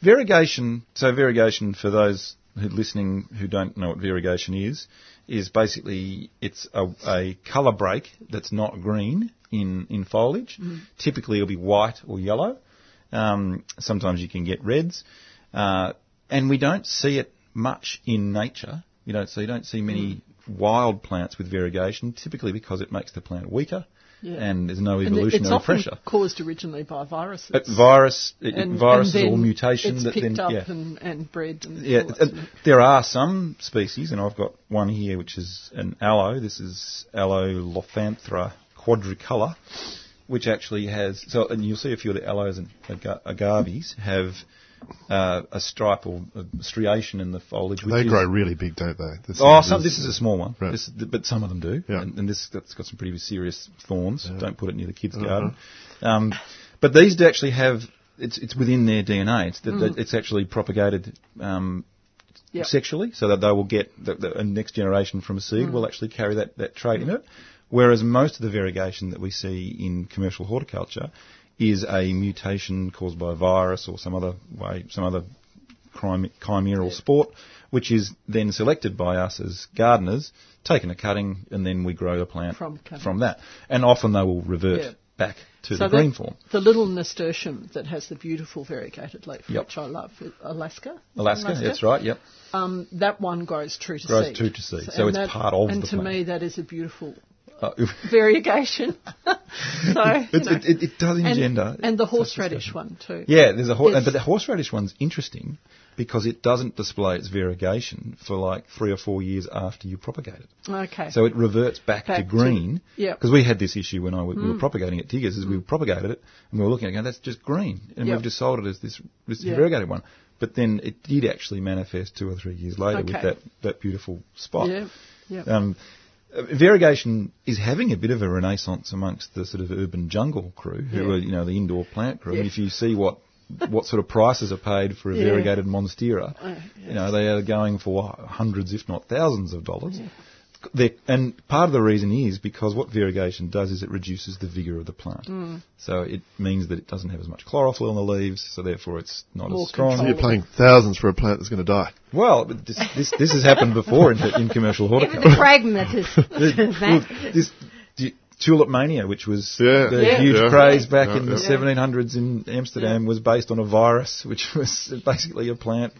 variegation, so variegation, for those who listening who don't know what variegation is, is basically it's a, a colour break that's not green in, in foliage. Typically it'll be white or yellow. Um, sometimes you can get reds. Uh, and we don't see it much in nature. You don't, so you don't see many wild plants with variegation, typically because it makes the plant weaker Yeah. and there's no And evolutionary it's often pressure. caused originally by viruses. Uh, virus, it, And- viruses and or mutation it's that picked then up yeah. and, and bred. And Yeah, there are some species, and I've got one here which is an aloe. This is Aloe lophantha quadricolor, which actually has so, and you'll see a few of the aloes and aga- agaves have uh, a stripe or a striation in the foliage. Which They is, grow really big, don't they? This Oh, is- some, this is a small one, Right. this, but some of them do, Yeah. and, and this that's got some pretty serious thorns. Don't put it near the kids' Uh-huh. garden. Um, but these do actually have it's it's within their DNA. It's that Mm. it's actually propagated um, Yep. sexually, so that they will get the, the next generation from a seed Mm. will actually carry that that trait in it. Whereas most of the variegation that we see in commercial horticulture is a mutation caused by a virus or some other way, some other chim- chimeral sport, which is then selected by us as gardeners, taken a cutting, and then we grow the plant From from that. And often they will revert Yeah. back to So the green form. The little nasturtium that has the beautiful variegated leaf, Yep. which I love, Alaska. It Alaska, that's right, yep. Um, that one grows true to Grows seed. true to seed, so and it's part of And to plant. me, that is a beautiful variegation. so it, it, it, does engender. and the horseradish one too. Yeah, there's a hor- Yes. but the horseradish one's interesting because it doesn't display its variegation for like three or four years after you propagate it. Okay. So it reverts back, Back to green. yeah. Because we had this issue when I w- we were propagating at Diggers, is we propagated it and we were looking at it going, that's just green. And Yep. we've just sold it as this, this Yeah. variegated one. But then it did actually manifest two or three years later with that, that beautiful spot. yeah. Yeah. Um, variegation is having a bit of a renaissance amongst the sort of urban jungle crew, who Yeah. are you know the indoor plant crew. And Yeah. if you see what what sort of prices are paid for a Yeah. variegated monstera, Uh, you know they are going for hundreds, if not thousands, of dollars. They're- And part of the reason is because what variegation does is it reduces the vigour of the plant. Mm. So it means that it doesn't have as much chlorophyll in the leaves, so therefore it's not More as strong. So you're paying thousands for a plant that's going to die. Well, this, this, this has happened before in, in commercial horticulture. it the pragmatist, The- Matt. well, this the tulip mania, which was Yeah. the Yeah. huge Yeah. craze back Yeah, in the 1700s in Amsterdam, was based on a virus, which was basically a plant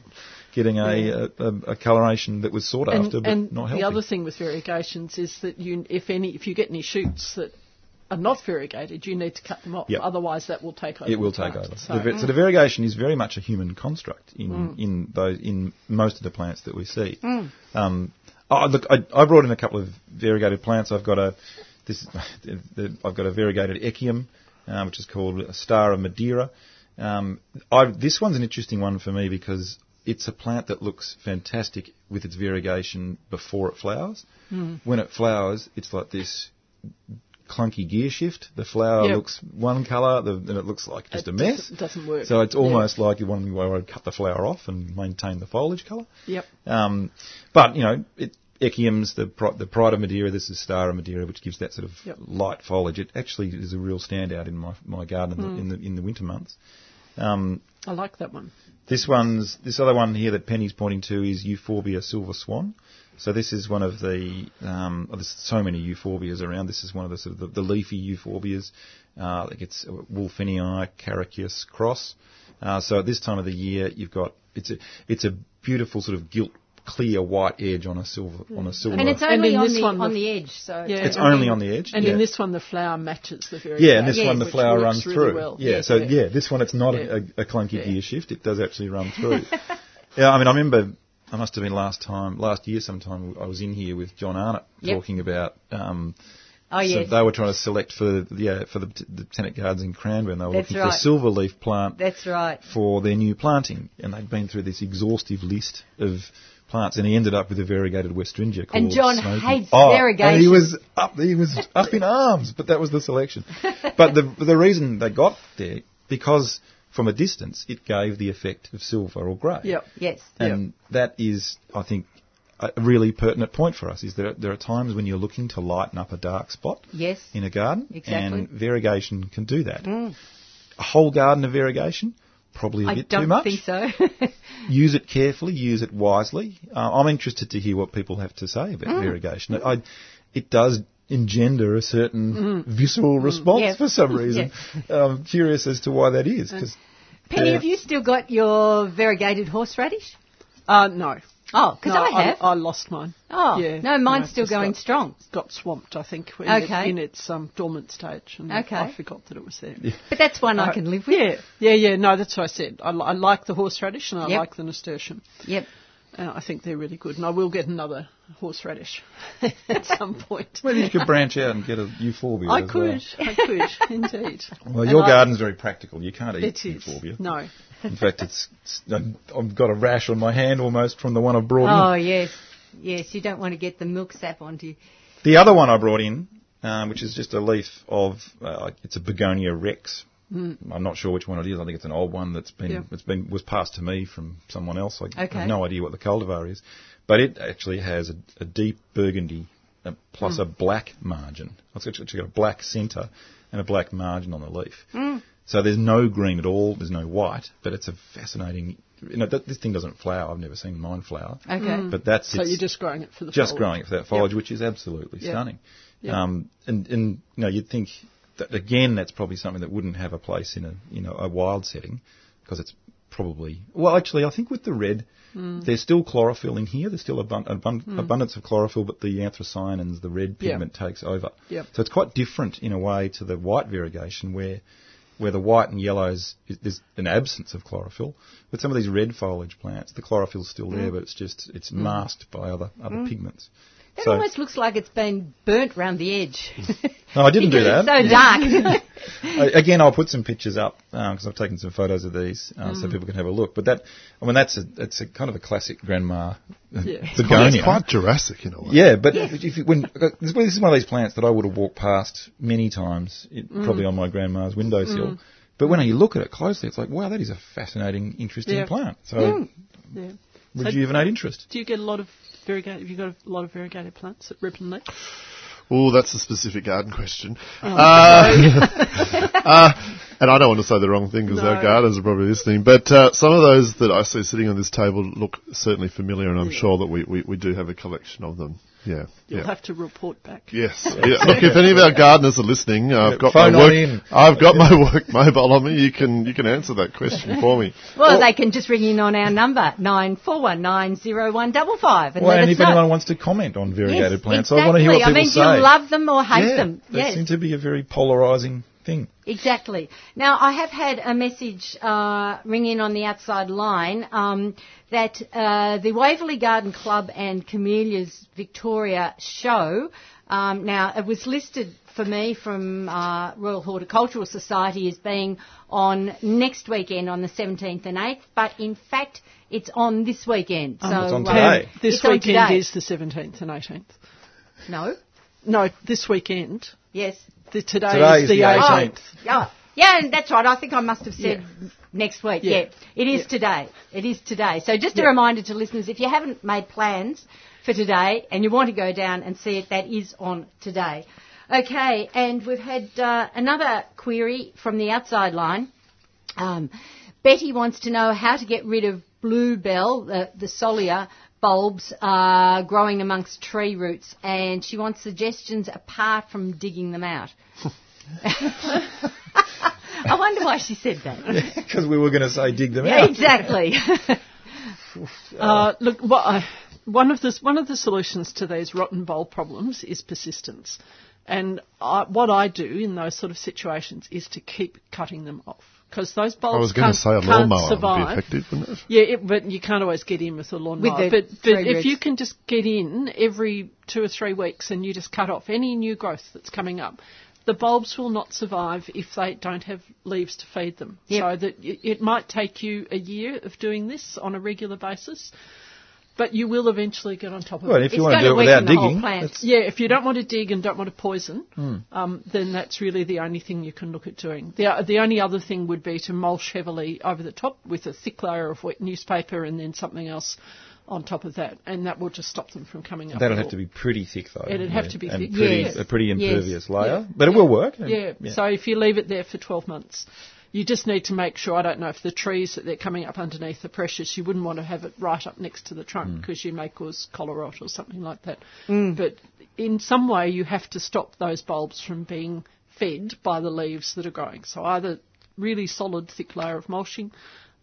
getting a, a, a, coloration that was sought and after, but and not healthy. the other thing with variegations is that you, if any, if you get any shoots that are not variegated, you need to cut them off. Yep. Otherwise, that will take over. it will take plant. over. So, the, va- so the variegation is very much a human construct in in those in most of the plants that we see. Um, oh, look, I, I brought in a couple of variegated plants. I've got a this I've got a variegated echium, um, which is called a Star of Madeira. Um, I, this one's an interesting one for me because it's a plant that looks fantastic with its variegation before it flowers. When it flowers, it's like this clunky gear shift. The flower Yep. looks one colour, the, and it looks like just It a mess. doesn't- doesn't work. So it's almost like you want to cut the flower off and maintain the foliage colour. Yep. Um, but you know, it, Echium's the pri- the Pride of Madeira. This is Star of Madeira, which gives that sort of Yep. light foliage. It actually is a real standout in my my garden in, the, in the in the winter months. Um, I like that one. This one's this other one here that Penny's pointing to is Euphorbia silver swan. So this is one of the um, oh, there's so many euphorbias around. This is one of the sort of the, the leafy euphorbias. Uh, it gets wulfenii characias cross. Uh, so at this time of the year, you've got it's a it's a beautiful sort of gilt clear white edge on a silver on a silver. And it's only in on this the one, on the- the edge, so Yeah. it's only on the edge. And yeah. in this one, the flower matches the variegation. Yeah, and this Yes. one the flower runs really through. well. Yeah, Yes, so yeah. yeah, this one it's not Yeah. a, a clunky Yeah. gear shift. It does actually run through. yeah, I mean, I remember I must have been last time, last year sometime. I was in here with John Arnott Yep. talking about. Um, oh yeah. so they were trying to select for yeah for the, the tenant gardens in Cranbourne. They were That's looking for a silver leaf plant that's right. for their new planting, and they'd been through this exhaustive list of plants, and he ended up with a variegated Westringia called And John Smoky. hates oh, And he was up, he was up in arms, but that was the selection. But the the reason they got there because from a distance it gave the effect of silver or grey. Yep. Yes. And that is, I think, a really pertinent point for us. Is there there are times when you're looking to lighten up a dark spot Yes. in a garden, Exactly. Mm. and variegation can do that. A whole garden of variegation, probably a I bit too much. I don't much. think so. Use it carefully, use it wisely. Uh, I'm interested to hear what people have to say about Mm. variegation. I, it does engender a certain visceral response Mm. Yes. for some reason. I'm curious as to why that is. 'cause Penny, Yeah. have you still got your variegated horseradish? Uh, no. Oh, because No, I have. I, lost mine. oh, yeah, no, mine's no, still going got- strong. Got swamped, I think, in, Okay. it, in its um, dormant stage. And Okay. I forgot that it was there. But that's one I Uh, can live with. Yeah, yeah, yeah. No, that's what I said. I, I like the horseradish and I Yep. like the nasturtium. Yep. Uh, I think they're really good, and I will get another horseradish at some point. Maybe you could branch out and get a euphorbia. I as could, Well, I could, indeed. well And your I- garden's very practical. You can't eat It is. euphorbia. No. In fact, it's, it's I've got a rash on my hand almost from the one I brought in. Oh, yes. Yes, you don't want to get the milk sap onto you. The other one I brought in, um, which is just a leaf of, uh, it's a Begonia rex. I'm not sure which one it is. I think it's an old one that's been, Yeah. it's been was passed to me from someone else. I Okay. have no idea what the cultivar is, but it actually has a, a deep burgundy uh, plus a black margin. It's actually got a black centre and a black margin on the leaf. So there's no green at all. There's no white, but it's a fascinating. You know, that, this thing doesn't flower. I've never seen mine flower. Okay. But that's So you're just growing it for the just foliage. growing it for that foliage, which is absolutely Yep. stunning. Yep. Um, and, and you know, you'd think that again, that's probably something that wouldn't have a place in a you know a wild setting because it's probably well. Actually, I think with the red, Hmm. there's still chlorophyll in here. There's still abun- abun- abundance of chlorophyll, but the anthocyanins, the red Yeah. pigment, takes over. Yep. So it's quite different in a way to the white variegation where. Where the white and yellows, is- there's an absence of chlorophyll. With some of these red foliage plants, the chlorophyll's still there, mm. but it's just it's mm. masked by other other mm. pigments. That So- almost looks like it's been burnt round the edge. No, I didn't do that. It's so dark. I- Again, I'll put some pictures up because I've taken some photos of these uh, Mm. so people can have a look. But that, I mean, that's a it's a kind of a classic grandma uh, Yeah. begonia. It's quite Jurassic in a way. yeah, but if you, when uh, this is one of these plants that I would have walked past many times, it, Mm. probably on my grandma's windowsill. But when you look at it closely, it's like, wow, that is a fascinating, interesting Yeah. plant. So Mm. Yeah. rejuvenate interest. Do you get a lot of variegated? Have you got a lot of variegated plants at Ripponlea? Oh, that's a specific garden question. Oh, Uh, uh, and I don't want to say the wrong thing because our gardeners are probably listening. But uh, some of those that I see sitting on this table look certainly familiar, and I'm sure that we, we, we do have a collection of them. Yeah. You'll yeah. have to report back. Yes. Yeah. Look, if any of our gardeners are listening, uh, I've got phone my work. in. I've got my work mobile on me. You can you can answer that question for me. Well, they can just ring in on our number nine four one nine zero one double five and Well, and if know. anyone wants to comment on variegated yes, plants, exactly. I want to hear what people say. I mean, say. do you love them or hate yeah, them? They yes. seem to be a very polarising thing. Exactly. Now, I have had a message uh, ring in on the outside line um, that uh, the Waverley Garden Club and Camellias Victoria show. Um, now, it was listed for me from uh, Royal Horticultural Society as being on next weekend on the 17th and 8th, but in fact, it's on this weekend. So it's on today. This it's on weekend today. is the 17th and 18th. no. No, this weekend. Yes. The, today, Today is is the the 18th. 18th. Yeah, yeah, and that's right. I think I must have said next week. Yeah, Yeah. it is Yeah. today. It is today. So just a reminder to listeners: if you haven't made plans for today and you want to go down and see it, that is on today. Okay, and we've had uh, another query from the outside line. Um, Betty wants to know how to get rid of bluebell, the, the scilla bulbs are growing amongst tree roots, and she wants suggestions apart from digging them out. I wonder why she said that. Because we were going to say dig them Yeah, out. exactly. Uh, look, what I, one of the one of the solutions to these rotten bulb problems is persistence, and I, what I do in those sort of situations is to keep cutting them off because those bulbs I was going can't, to say a can't lawnmower would be survive. effective, wouldn't it? Yeah, it, but you can't always get in with a lawnmower. With but but if you can just get in every two or three weeks and you just cut off any new growth that's coming up, the bulbs will not survive if they don't have leaves to feed them. Yep. So that it, it might take you a year of doing this on a regular basis, but you will eventually get on top of Well, it. if you It's want to do it without weaken the whole digging. Yeah, if you don't want to dig and don't want to poison, um, then that's really the only thing you can look at doing. The, the only other thing would be to mulch heavily over the top with a thick layer of wet newspaper and then something else on top of that, and that will just stop them from coming up. that'll have to be pretty thick though. It'd have to be and thick. Pretty, Yes. A pretty Yes. impervious layer, Yeah. but it will work. Yeah. So if you leave it there for 12 months, you just need to make sure. I don't know if the trees that they're coming up underneath are precious. You wouldn't want to have it right up next to the trunk mm. because you may cause collar rot or something like that. Mm. But in some way, you have to stop those bulbs from being fed by the leaves that are growing. So either really solid, thick layer of mulching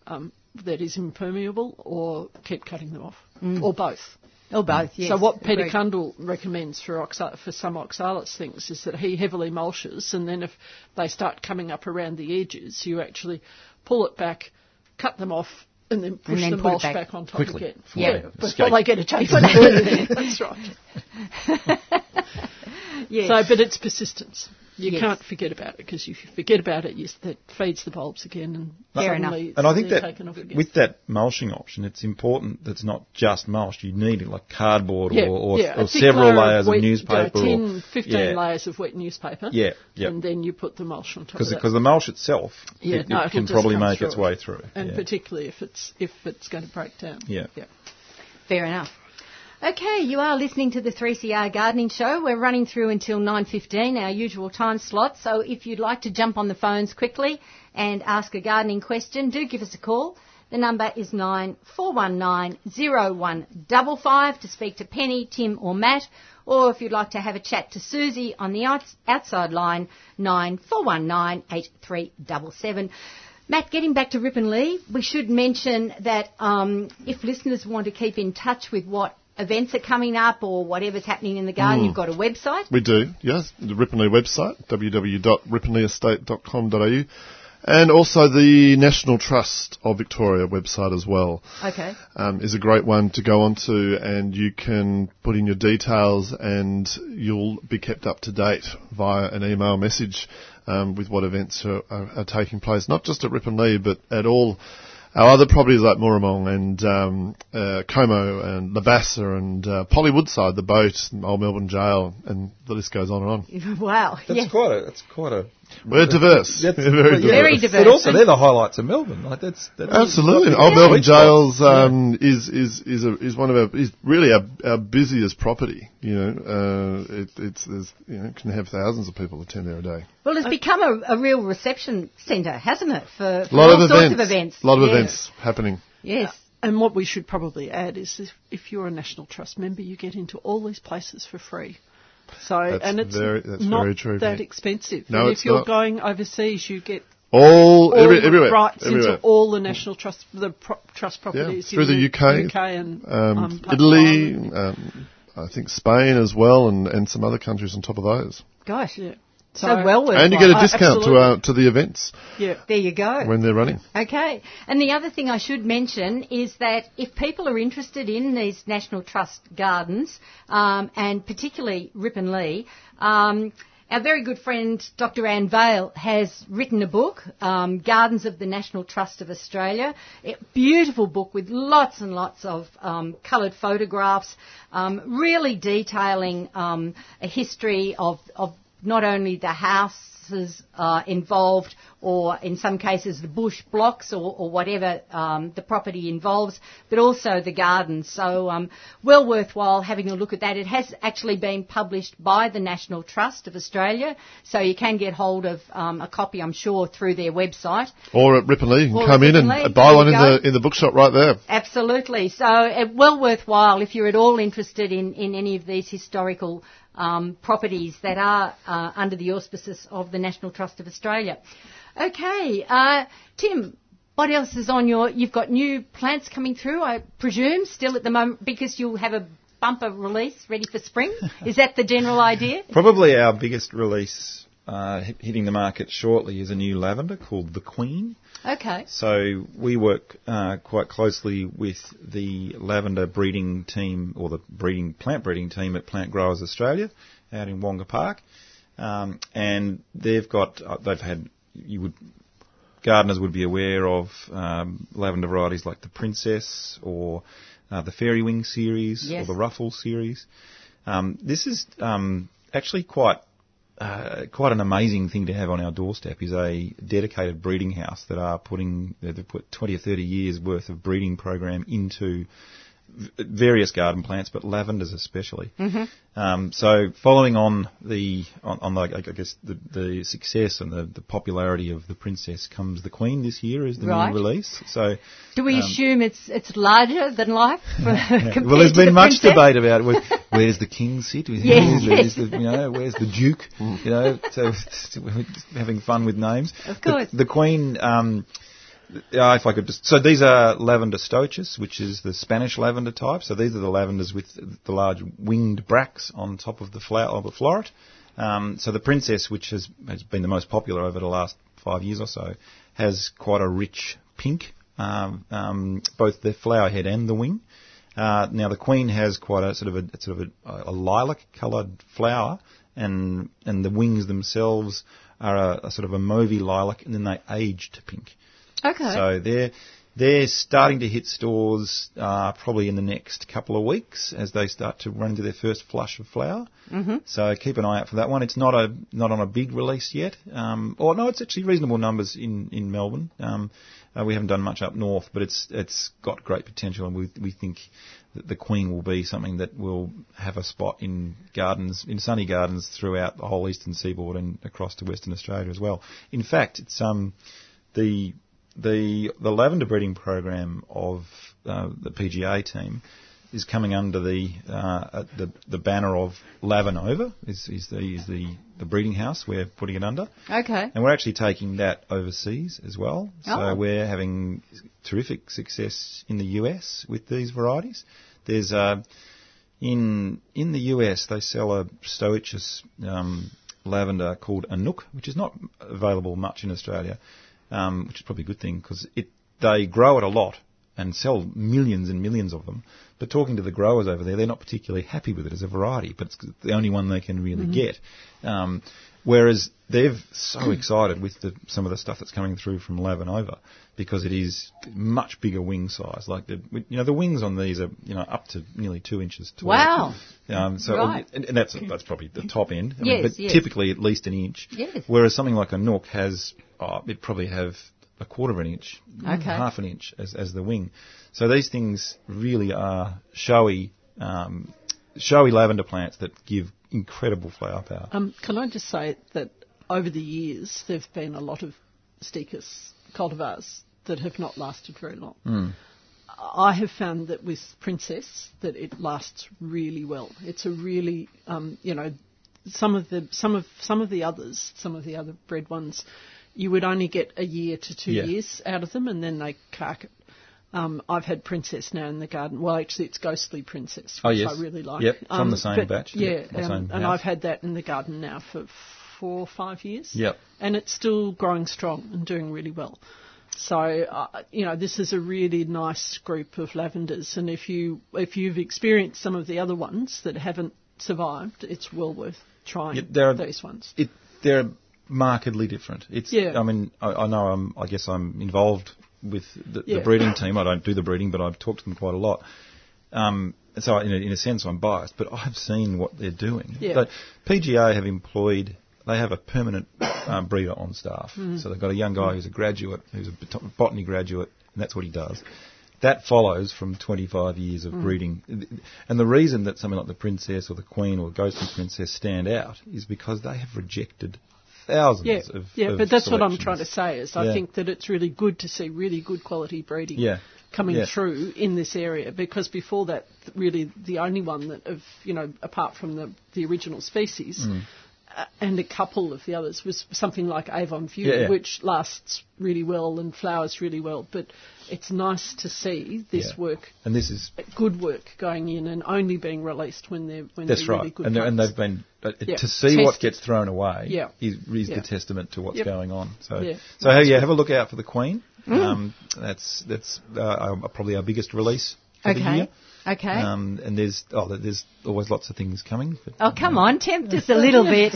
um, that is impermeable, or keep cutting them off, mm. or both. Or both, yes. So what Peter Agreed. Cundall recommends for oxa- for some oxalis things is that he heavily mulches, and then if they start coming up around the edges, you actually pull it back, cut them off, and then push then the mulch back. back. on top Quickly, again. before Yeah, before they get a chance. That's right. Yes. So, but it's persistence. You Yes. can't forget about it because if you forget about it, you, that feeds the bulbs again, and Fair enough. And I think that taken off again. with that mulching option, it's important that it's not just mulch. You need like cardboard yeah, or, or, yeah, or several layer layers of wet- newspaper. uh, 10, or, 15 yeah, layers of wet newspaper. Yeah, yeah. And then you put the mulch on top Because of that. because the mulch itself, Yeah, it, no, it can probably make its it. way through. and yeah. particularly if it's if it's going to break down. Yeah. yeah. Fair enough. Okay, you are listening to the 3CR Gardening Show. We're running through until 9.15, our usual time slot. So if you'd like to jump on the phones quickly and ask a gardening question, do give us a call. The number is 94190155 to speak to Penny, Tim or Matt. Or if you'd like to have a chat to Susie on the outside line, 94198377. Matt, getting back to Ripponlea, we should mention that um, if listeners want to keep in touch with what events are coming up or whatever's happening in the garden, you've got a website. We do, yes. The Ripponlea website, www.ripponleaestate.com.au. And also the National Trust of Victoria website as well. Okay. Um, is a great one to go onto and you can put in your details and you'll be kept up to date via an email message um, with what events are, are, are taking place, not just at Ripponlea, but at all our other properties like Mooramong and um, uh, Como and Labassa and uh, Polly Woodside, the boat, and Old Melbourne Jail, and the list goes on and on. Wow. That's yes. quite a. That's quite a. We're diverse. That's, We're very well, yeah, Very diverse. diverse. But also, they're the highlights of Melbourne. Like that's, that's Absolutely, Old a Melbourne sweet. Jails um, is is is a, is one of our is really our, our busiest property. You know, uh, it, it's there's you know can have thousands of people attend there a day. Well, it's become a, a real reception centre, hasn't it, for, A for lot all of sorts events, of events. a lot of Yes. events happening. Yes. and what we should probably add is if, if you're a National Trust member, you get into all these places for free. So That's and it's very- that's not very true, that Vic. expensive. No, and it's if you're not. going overseas, you get All, all every, the everywhere. rights everywhere. into all the national trust, the pro- trust yeah, properties through in the UK, UK and um, um, Italy, um, I think Spain as well, and, and some other countries on top of those. Gosh, Yeah. So well worth And you get a Oh, discount to uh, to the events Yeah. There you go. when they're running. Okay. And the other thing I should mention is that if people are interested in these National Trust gardens, um, and particularly Ripponlea, um, our very good friend Dr. Anne Vale has written a book, um, Gardens of the National Trust of Australia. A beautiful book with lots and lots of um, coloured photographs, um, really detailing um, a history of, of not only the houses uh, involved, or in some cases the bush blocks, or, or whatever um, the property involves, but also the gardens. So, um, well worthwhile having a look at that. It has actually been published by the National Trust of Australia, so you can get hold of um, a copy, I'm sure, through their website. Or at Ripponlea, you can Or come in and buy one in the in the bookshop right there. Absolutely. So, uh, well worthwhile if you're at all interested in, in any of these historical um, properties that are uh, under the auspices of the National Trust of Australia. Okay, uh, Tim. What else is on your? You've got new plants coming through, I presume, still at the moment because you'll have a bumper release ready for spring. is that the general idea? Probably our biggest release uh, hitting the market shortly is a new lavender called the Queen. Okay. So we work uh, quite closely with the lavender breeding team or the breeding plant breeding team at Plant Growers Australia out in Wonga Park, um, and they've got uh, they've had you would gardeners would be aware of um, lavender varieties like the Princess or uh, the Fairy Wing series Yes. or the Ruffle series. Um, this is um, actually quite uh, quite an amazing thing to have on our doorstep is a dedicated breeding house that are putting they've put 20 or 30 years worth of breeding program into various garden plants, but lavenders especially. Mm-hmm. Um, so following on the on, on the, I guess the, the success and the, the popularity of the princess comes the queen this year is the Right. new release. So Do we assume it's it's larger than life? well, there's to the been much princess? debate about where, where's the king sit, where's, Yes, where's the, you know, where's the duke, you know, so having fun with names. Of The- course. The, queen, um, uh, if I could just, so these are lavender stoechas, which is the Spanish lavender type. So these are the lavenders with the large winged bracts on top of the flower of the floret. Um, so the princess, which has, has been the most popular over the last five years or so, has quite a rich pink, um, um, both the flower head and the wing. Uh, now the queen has quite a sort of a sort of a, a lilac-coloured flower, and and the wings themselves are a, a sort of a mauvey lilac, and then they age to pink. Okay. So they're they're starting to hit stores uh, probably in the next couple of weeks as they start to run into their first flush of flower. Mm-hmm. So keep an eye out for that one. It's not a not on a big release yet. Um, or no, it's actually reasonable numbers in in Melbourne. Um, uh, we haven't done much up north, but it's it's got great potential, and we we think that the Queen will be something that will have a spot in gardens, in sunny gardens throughout the whole eastern seaboard and across to Western Australia as well. In fact, it's um the the the lavender breeding program of uh, the PGA team is coming under the uh, the the banner of Lavanova is is the is the the breeding house we're putting it under, okay. and we're actually taking that overseas as well. So Oh. we're having terrific success in the US with these varieties. There's uh, in in the US they sell a Stoechas um, lavender called Anouk, which is not available much in Australia, um, which is probably a good thing because they grow it a lot and sell millions and millions of them. But talking to the growers over there, they're not particularly happy with it as a variety, but it's the only one they can really get. Um, whereas they're so excited with the, some of the stuff that's coming through from Lavanova because it is much bigger wing size. Like the, you know, the wings on these are you know up to nearly two inches tall. Wow. Um, so Right. and, and that's that's probably the top end. I mean, Yes, but yes. typically at least an inch. Yes. Whereas something like Anouk has, oh, it probably have a quarter of an inch, Okay. half an inch as, as the wing. So these things really are showy, um, showy lavender plants that give incredible flower power. Um, can I just say that over the years there have been a lot of Stoechas cultivars that have not lasted very long. I have found that with Princess that it lasts really well. It's a really, um, you know, some of the some of some of the others, some of the other bred ones, you would only get a year to two Yeah. years out of them, and then they cark. Um, I've had Princess now in the garden. Well, actually, it's Ghostly Princess, which Oh, yes. I really like. Yep, from Um, the same batch. Yeah, Yep, um, same and. I've had that in the garden now for four or five years. Yep. and it's still growing strong and doing really well. So uh, you know, this is a really nice group of lavenders, and if you if you've experienced some of the other ones that haven't survived, it's well worth trying Yeah, there are- these ones. it, they're markedly different. It's, Yeah. I mean, I, I know I'm, I guess I'm involved with the, Yeah. the breeding team. I don't do the breeding, but I've talked to them quite a lot. Um, so in a, in a sense, I'm biased, but I've seen what they're doing. Yeah. But PGA have employed, they have a permanent um, breeder on staff. Mm. So they've got a young guy who's a graduate, who's a bot- botany graduate, and that's what he does. That follows from 25 years Mm. of breeding. And the reason that something like the Princess or the Queen or Ghostly Princess stand out is because they have rejected thousands Yeah, of yeah, of but that's what I'm trying to say. Is I Yeah. think that it's really good to see really good quality breeding Yeah. coming Yeah. through in this area because before that, really the only one that of you know apart from the the original species. Mm. Uh, and a couple of the others was something like Avon View, Yeah, yeah. which lasts really well and flowers really well. But it's nice to see this Yeah. work, And this is good work, going in and only being released when they're when That's they're right, really good. and, and they've been uh, to see what gets thrown away. Yeah. is, is the testament to what's Yep. going on. So, Yeah. so yeah, have a look out for the Queen. Mm. Um, that's that's uh, probably our biggest release Okay. Year. Okay. Um, and there's oh, there's always lots of things coming. But, oh, come on, tempt us a little bit.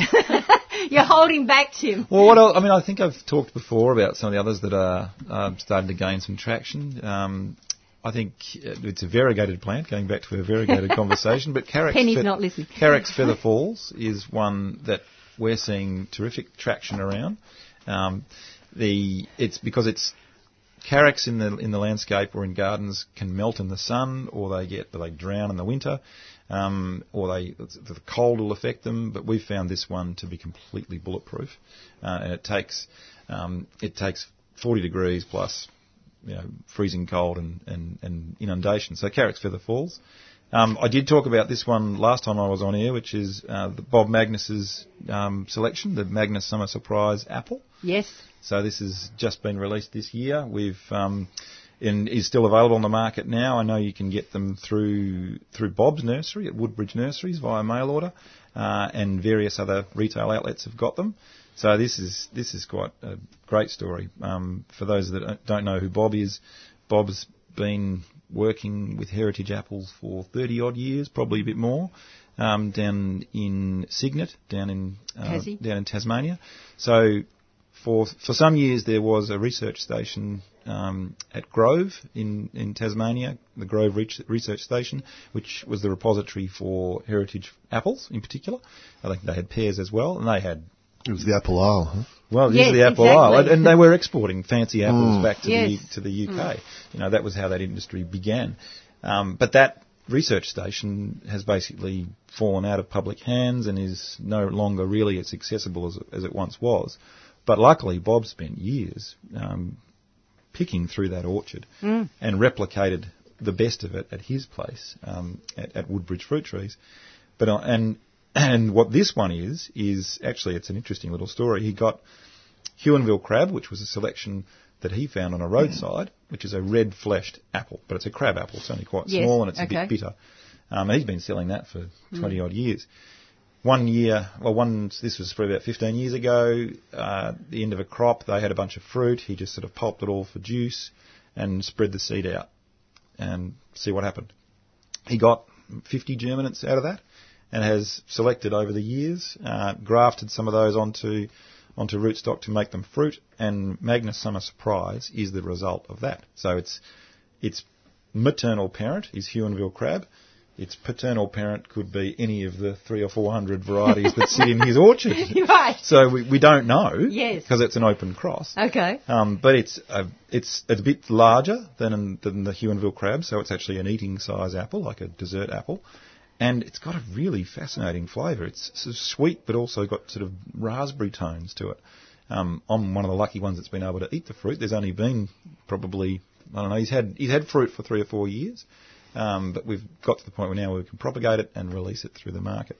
You're holding back, Tim. Well, what else? I mean, I think I've talked before about some of the others that are um, starting to gain some traction. Um, I think uh, it's a variegated plant, going back to a variegated conversation, but Carex, Penny's not listening. Carex Feather Falls is one that we're seeing terrific traction around. Um, the it's because it's Carex in the in the landscape or in gardens can melt in the sun, or they get they drown in the winter, um, or they the cold will affect them. But we've found this one to be completely bulletproof, uh, and it takes um, it takes 40 degrees plus you know, freezing cold and, and, and inundation. So Carex Feather Falls. Um, I did talk about this one last time I was on air, which is uh, the Bob Magnus's um, selection, the Magnus Summer Surprise Apple. Yes. So this has just been released this year. We've um, and is still available on the market now. I know you can get them through through Bob's Nursery at Woodbridge Nurseries via mail order, uh, and various other retail outlets have got them. So this is this is quite a great story. Um, for those that don't know who Bob is, Bob's been working with Heritage Apples for 30 odd years, probably a bit more, um, down in Cygnet, down in uh, down in Tasmania. So for for some years there was a research station um, at Grove in, in Tasmania, the Grove Research Station, which was the repository for heritage apples in particular. I think they had pears as well, and they had It was the Apple Isle, huh? well, Yes, usually Apple exactly. Isle, and, and they were exporting fancy apples back to Yes. the to the UK. You know, that was how that industry began. Um, but that research station has basically fallen out of public hands and is no longer really as accessible as, as it once was. But luckily, Bob spent years um, picking through that orchard and replicated the best of it at his place um, at, at Woodbridge Fruit Trees. But uh, and and what this one is is actually it's an interesting little story. He got Huonville crab, which was a selection that he found on a roadside, which is a red-fleshed apple, but it's a crab apple. It's only quite Yes, small and it's a bit bitter. Um, and he's been selling that for 20 odd years. One year, well, one this was probably about 15 years ago. Uh, the end of a crop, they had a bunch of fruit. He just sort of pulped it all for juice and spread the seed out and see what happened. He got 50 germinates out of that and has selected over the years, uh, grafted some of those onto onto rootstock to make them fruit, and Magnus Summer Surprise is the result of that. So its its maternal parent is Huonville crab. Its paternal parent could be any of the three or four hundred varieties that sit in his orchard. right. So we, we don't know Yes. because it's an open cross. Okay. Um, but it's a, it's it's a bit larger than than the Huonville crab, so it's actually an eating size apple, like a dessert apple, and it's got a really fascinating flavour. It's sort of sweet, but also got sort of raspberry tones to it. Um, I'm one of the lucky ones that's been able to eat the fruit. There's only been probably I don't know. He's had he's had fruit for three or four years, um, but we've got to the point where now we can propagate it and release it through the market.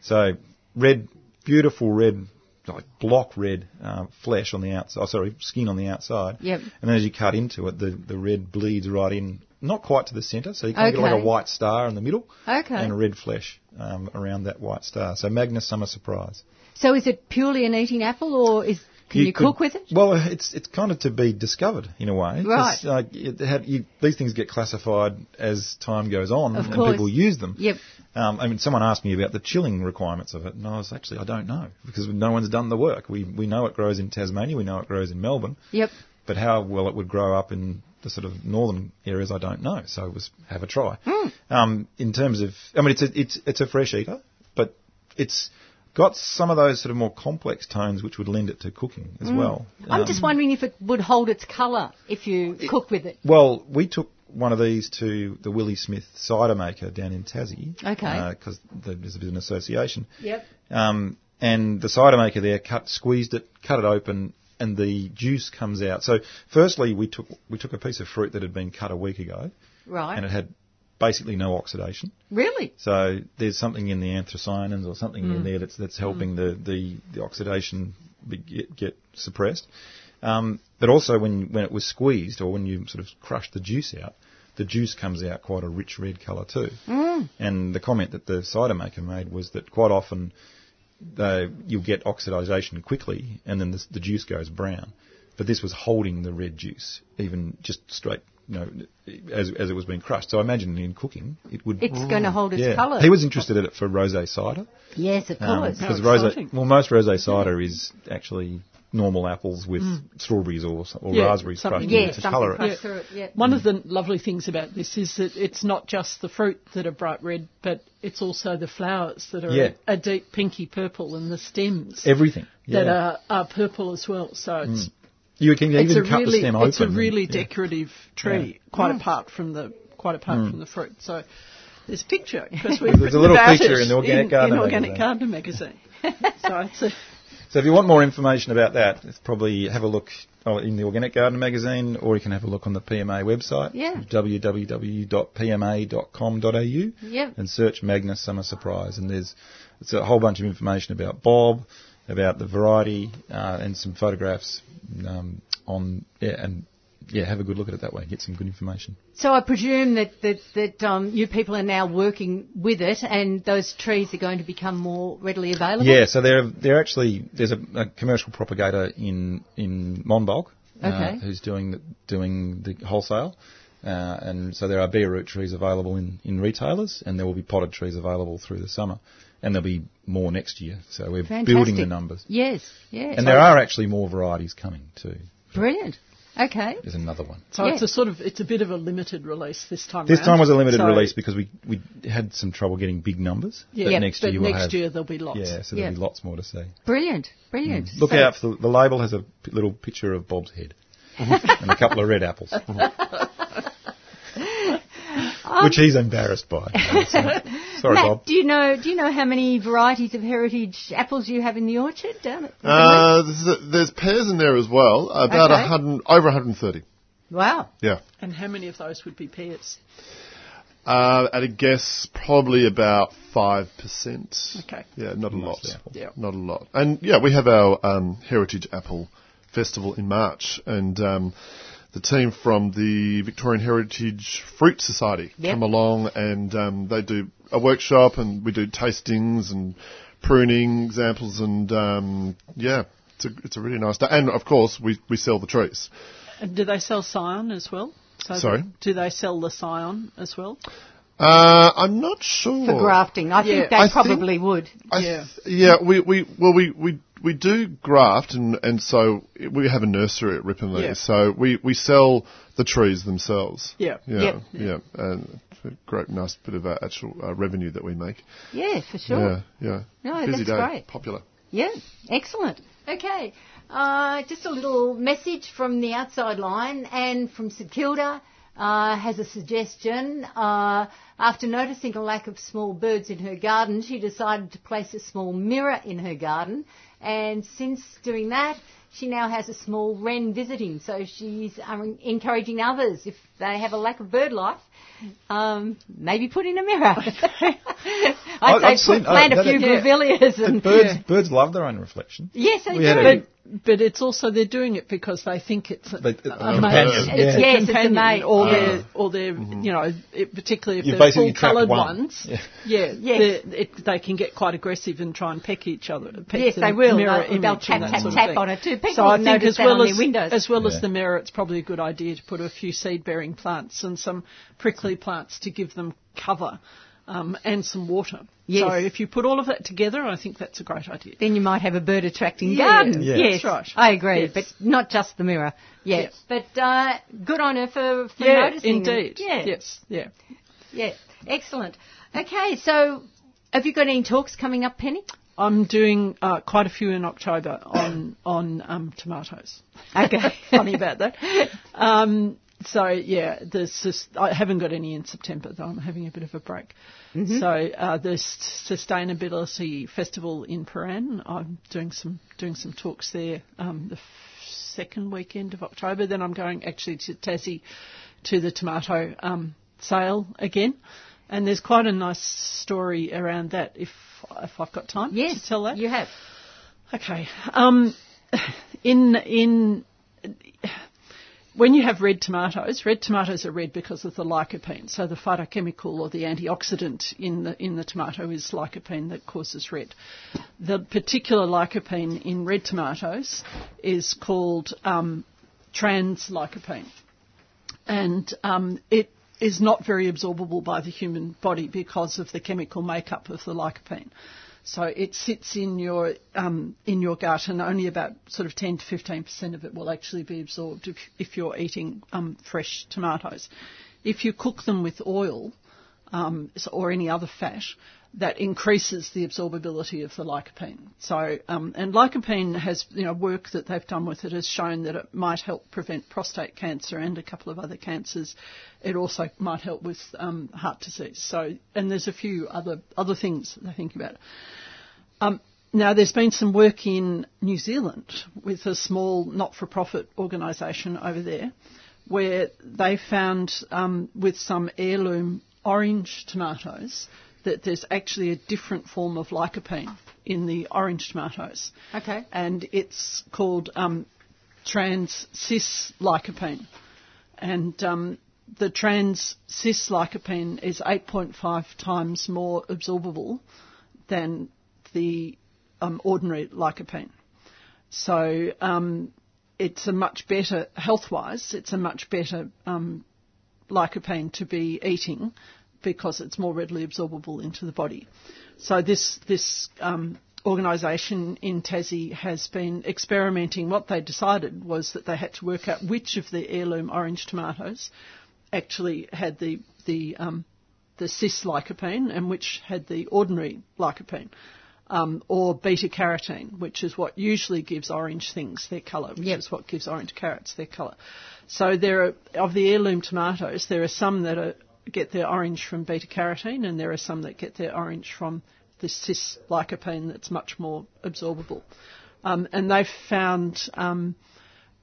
So red, beautiful red, like block red uh, flesh on the outside. Oh, sorry, skin on the outside. Yep. And then as you cut into it, the the red bleeds right in, not quite to the centre, so you kind of get like a white star in the middle. Okay. And red flesh um, around that white star. So Magnus Summer Surprise. So is it purely an eating apple, or is can you, could- cook with it? Well, it's it's kind of to be discovered in a way. Right. Had, you, these things get classified as time goes on, Of and course. people use them. Yep. Um, I mean, someone asked me about the chilling requirements of it, and I was actually I don't know because no one's done the work. We we know it grows in Tasmania, we know it grows in Melbourne, Yep. but how well it would grow up in the sort of northern areas, I don't know. So it was have a try. Hmm. Um, in terms of, I mean, it's a, it's it's a fresh eater, but it's got some of those sort of more complex tones which would lend it to cooking as well. Hmm. I'm Um, just wondering if it would hold its colour if you cook with it. Well, we took one of these to the Willie Smith cider maker down in Tassie. Okay. Because there's a bit of an association. Yep. Um, and the cider maker there cut, squeezed it, cut it open, and the juice comes out. So, firstly, we took we took a piece of fruit that had been cut a week ago, Right. and it had basically no oxidation. really? So there's something in the anthocyanins or something Mm. in there that's that's helping the, the, the oxidation be, get, get suppressed. Um, but also when when it was squeezed or when you sort of crush the juice out, the juice comes out quite a rich red colour too. Mm. And the comment that the cider maker made was that quite often uh, you'll get oxidation quickly and then the, the juice goes brown. But this was holding the red juice, even just straight, you know, as, as it was being crushed. So I imagine in cooking, it would It's going to hold its yeah. colour. He was interested in it for rosé cider. Yes, of um, course. Because How rosé, well, most rosé cider is actually normal apples with mm. strawberries or, or Yeah, raspberries crushed in yeah, it to something colour it. crushed Yeah. through it. Yeah. One of the lovely things about this is that it's not just the fruit that are bright red, but it's also the flowers that are Yeah. a, deep pinky purple and the stems Everything. that are, are purple as well. So it's mm. You can it's even a cut really the stem open. it's a and- really yeah. decorative tree, quite mm. apart from the quite apart mm. from the fruit. So there's a picture because we've There's a little about picture it in the Organic in, Gardener in Organic magazine. Gardener magazine. so it's a, So if you want more information about that, it's probably have a look oh, in the Organic Garden magazine, or you can have a look on the PMA website, Yeah. www.pma.com.au, Yep. and search Magnus Summer Surprise. And there's it's a whole bunch of information about Bob, about the variety, uh, and some photographs um, on yeah, and yeah, have a good look at it that way. Get some good information. So I presume that that, that um, you people are now working with it, and those trees are going to become more readily available. Yeah, so they're they're actually there's a, a commercial propagator in in Monbulk uh, Okay. who's doing the, doing the wholesale, uh, and so there are bare root trees available in, in retailers, and there will be potted trees available through the summer, and there'll be more next year. So we're Fantastic. building the numbers, Yes. Yes. and there are actually more varieties coming too. Brilliant. Okay. There's another one. so Yeah. it's a sort of it's a bit of a limited release this time. This round. time was a limited So- release because we we had some trouble getting big numbers. Yeah, but next but year next have year there'll be lots. yeah, so there'll Yeah. be lots more to see. Brilliant. Brilliant. Mm. Look So- out for the, the label has a p- little picture of Bob's head and a couple of red apples, which he's embarrassed by. So, sorry, Matt, Bob. do you know do you know how many varieties of heritage apples you have in the orchard down at? Uh, there's, a, there's pears in there as well. About Okay. hundred, over 130. wow. Yeah. And how many of those would be pears? Uh, at a guess, probably about five percent. Okay. Yeah, not a lot. Apple. Yeah. Not a lot. And yeah, we have our um, Heritage Apple Festival in March, and um, the team from the Victorian Heritage Fruit Society Yep. come along, and um, they do a workshop, and we do tastings and pruning examples, and um, yeah, it's a it's a really nice day. And of course, we we sell the trees. And do they sell scion as well? So Sorry? Do they sell the scion as well? Uh, I'm not sure. For grafting, I Yeah. think they I think- probably would. I Yeah. th- yeah, we, we well we, we we do graft and, and so we have a nursery at Ripponlea, Yeah. so we, we sell the trees themselves. Yeah. Yeah, Yep. yeah, and it's a great, nice bit of uh, actual uh, revenue that we make. Yeah, for sure. Yeah, yeah. No, Busy that's day, great. popular. Yeah, excellent. Okay, uh, just a little message from the outside line and from St Kilda. Uh, has a suggestion. Uh, after noticing a lack of small birds in her garden, she decided to place a small mirror in her garden. And since doing that, she now has a small wren visiting. So she's um, encouraging others, if they have a lack of bird life, um, maybe put in a mirror. I'd I've say seen- plant uh, a few that- grevilleas and Birds, birds love their own reflection. yes, they We had do. A- But, but it's also they're doing it because they think it's a, They- uh, it's a a mate. companion, It's yeah. a Yes, it's a mate. or Yeah. they're or they're you know it, particularly if You've they're full coloured one. ones. Yeah. Yeah, Yes. they're- it, they can get quite aggressive and try and peck each other. Peck Yes, they will. Mirror They'll- they'll tap, tap, sort of tap thing. on it too. People so I think as well as as well Yeah. as the mirror, it's probably a good idea to put a few seed bearing plants and some prickly plants to give them cover. Um, and some water. Yes. So if you put all of that together, I think that's a great idea. then you might have a bird attracting Yeah, garden. yeah. Yes, That's right. I agree, Yes. but not just the mirror. Yeah, Yes. but uh, good on her for, for yeah, noticing. indeed. Yeah, Yes. Yeah. yeah, excellent. Okay, so have you got any talks coming up, Penny? I'm doing uh, quite a few in October on on um, tomatoes. Okay. Funny about that. Um, so yeah, there's just, I haven't got any in September though. I'm having a bit of a break. So uh, the sustainability festival in Prahran, I'm doing some doing some talks there. Um, the f- second weekend of October. Then I'm going actually to Tassie to the tomato um, sale again. And there's quite a nice story around that if if I've got time Yes, to tell that. you have. Okay. Um, in in when you have red tomatoes, red tomatoes are red because of the lycopene. So the phytochemical or the antioxidant in the in the tomato is lycopene that causes red. The particular lycopene in red tomatoes is called um, trans lycopene, and um, it is not very absorbable by the human body because of the chemical makeup of the lycopene. So it sits in your um, in your gut, and only about sort of 10 to 15 percent of it will actually be absorbed if, if you're eating um, fresh tomatoes. If you cook them with oil um, or any other fat, that increases the absorbability of the lycopene. So, um, and lycopene has, you know, work that they've done with it has shown that it might help prevent prostate cancer and a couple of other cancers. It also might help with um, heart disease. So, and there's a few other other things they think about. Um, now, there's been some work in New Zealand with a small not-for-profit organisation over there, where they found um, with some heirloom orange tomatoes that there's actually a different form of lycopene in the orange tomatoes. Okay. And it's called um, trans cis lycopene. And um, the trans cis lycopene is 8.5 times more absorbable than the um, ordinary lycopene. So um, it's a much better, health-wise, it's a much better um, lycopene to be eating because it's more readily absorbable into the body. So this this um, organisation in Tassie has been experimenting. What they decided was that they had to work out which of the heirloom orange tomatoes actually had the the um, the cis lycopene and which had the ordinary lycopene. Um, or beta carotene, which is what usually gives orange things their colour, which Yep. is what gives orange carrots their colour. So there are of the heirloom tomatoes, there are some that are, get their orange from beta carotene, and there are some that get their orange from the cis lycopene that's much more absorbable. Um, and they've found um,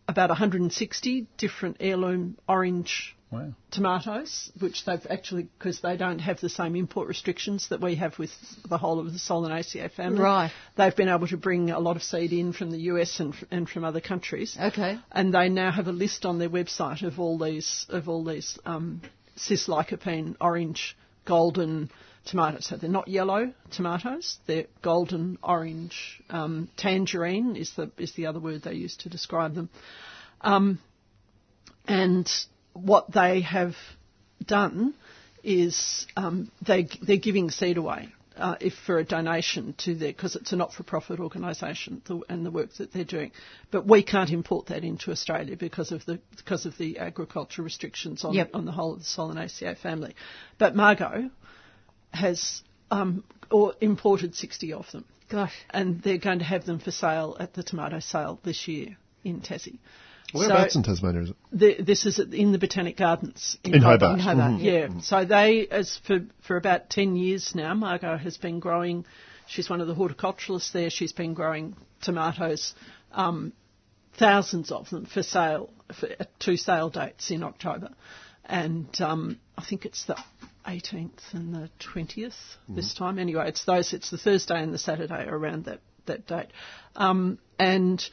about 160 different heirloom orange Wow. tomatoes, which they've actually, because they don't have the same import restrictions that we have with the whole of the Solanaceae family. Right. They've been able to bring a lot of seed in from the US and, and from other countries. Okay. And they now have a list on their website of all these of all these um, cis lycopene orange, golden tomatoes. So they're not yellow tomatoes; they're golden, orange, um, tangerine is the is the other word they use to describe them. Um, and what they have done is um, they they're giving seed away uh, if for a donation to their because it's a not-for-profit organisation the, and the work that they're doing. But we can't import that into Australia because of the because of the agriculture restrictions on Yep. on the whole of the Solanaceae family. But Margot has um, or imported 60 of them Gosh. and they're going to have them for sale at the tomato sale this year in Tassie. Whereabouts in Tasmania is it? The, this is in the Botanic Gardens In Hobart. In Hobart, Mhm. yeah. So they, as for for about ten years now, Margot has been growing. She's one of the horticulturalists there. She's been growing tomatoes, um, thousands of them for sale, for uh, two sale dates in October, and um, I think it's the 18th and the 20th this time. Anyway, it's those. It's the Thursday and the Saturday around that that date, um, and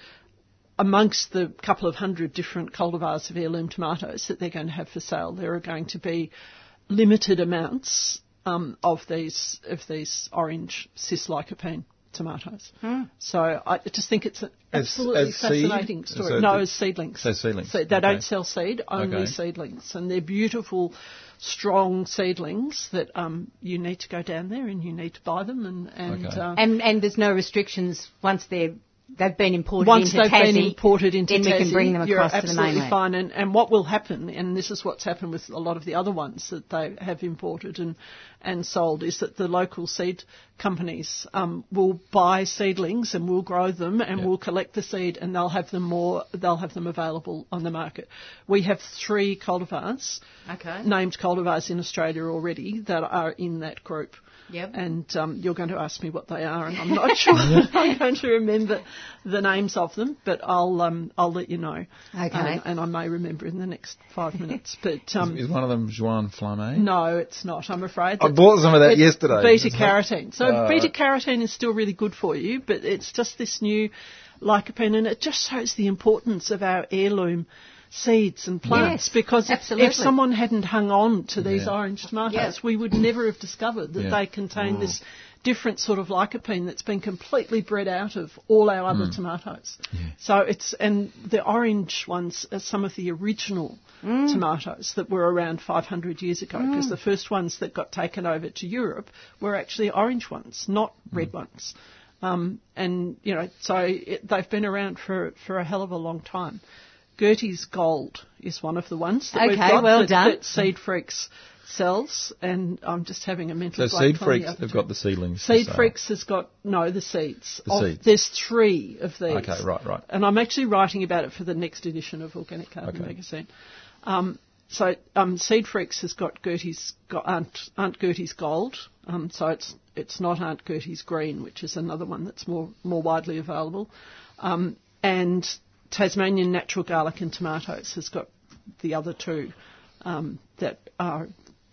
amongst the couple of hundred different cultivars of heirloom tomatoes that they're going to have for sale, there are going to be limited amounts um, of these of these orange cis lycopene tomatoes. So I just think it's an absolutely as seed? fascinating story. So no, the- as seedlings. So seedlings, So they okay. don't sell seed, only Okay. seedlings, and they're beautiful, strong seedlings that um, you need to go down there and you need to buy them and and. Okay. Uh, And and there's no restrictions once they're they've been imported once into they've Tassie, been imported into then we can bring them you're across to the absolutely fine. And, and what will happen, and this is what's happened with a lot of the other ones that they have imported and and sold, is that the local seed companies um, will buy seedlings and will grow them and Yeah. will collect the seed and they'll have them more. They'll have them available on the market. We have three cultivars, Okay. named cultivars in Australia already that are in that group. Yep. And um, you're going to ask me what they are, and I'm not sure I'm going to remember the names of them, but I'll um, I'll let you know. Okay. Um, and I may remember in the next five minutes. But um, Is one of them Jaune Flamme? no, it's not. I'm afraid. I bought some of that yesterday. Beta carotene. So Oh, beta carotene is still really good for you, but it's just this new lycopene, and it just shows the importance of our heirloom seeds and plants Yes, because if, absolutely. if someone hadn't hung on to these Yeah. orange tomatoes, Yeah. we would never have discovered that Yeah. they contain mm. this different sort of lycopene that's been completely bred out of all our other mm. tomatoes. So it's and the orange ones are some of the original mm. tomatoes that were around 500 years ago because the first ones that got taken over to Europe were actually orange ones, not red ones. Um, and you know, so it, they've been around for for a hell of a long time. Gertie's Gold is one of the ones that we've Okay, got well that, done. that Seed Freaks sells, and I'm just having a mental So blank Seed on the Freaks other have got the seedlings. Seed. Freaks has got no the seeds. The Of- seeds. There's three of these. Okay, right, right. And I'm actually writing about it for the next edition of Organic Garden Okay. magazine. Um, so um, Seed Freaks has got Gertie's go- Aunt, Aunt Gertie's Gold. Um, so it's it's not Aunt Gertie's Green, which is another one that's more more widely available. Um, and Tasmanian Natural Garlic and Tomatoes has got the other two um, that are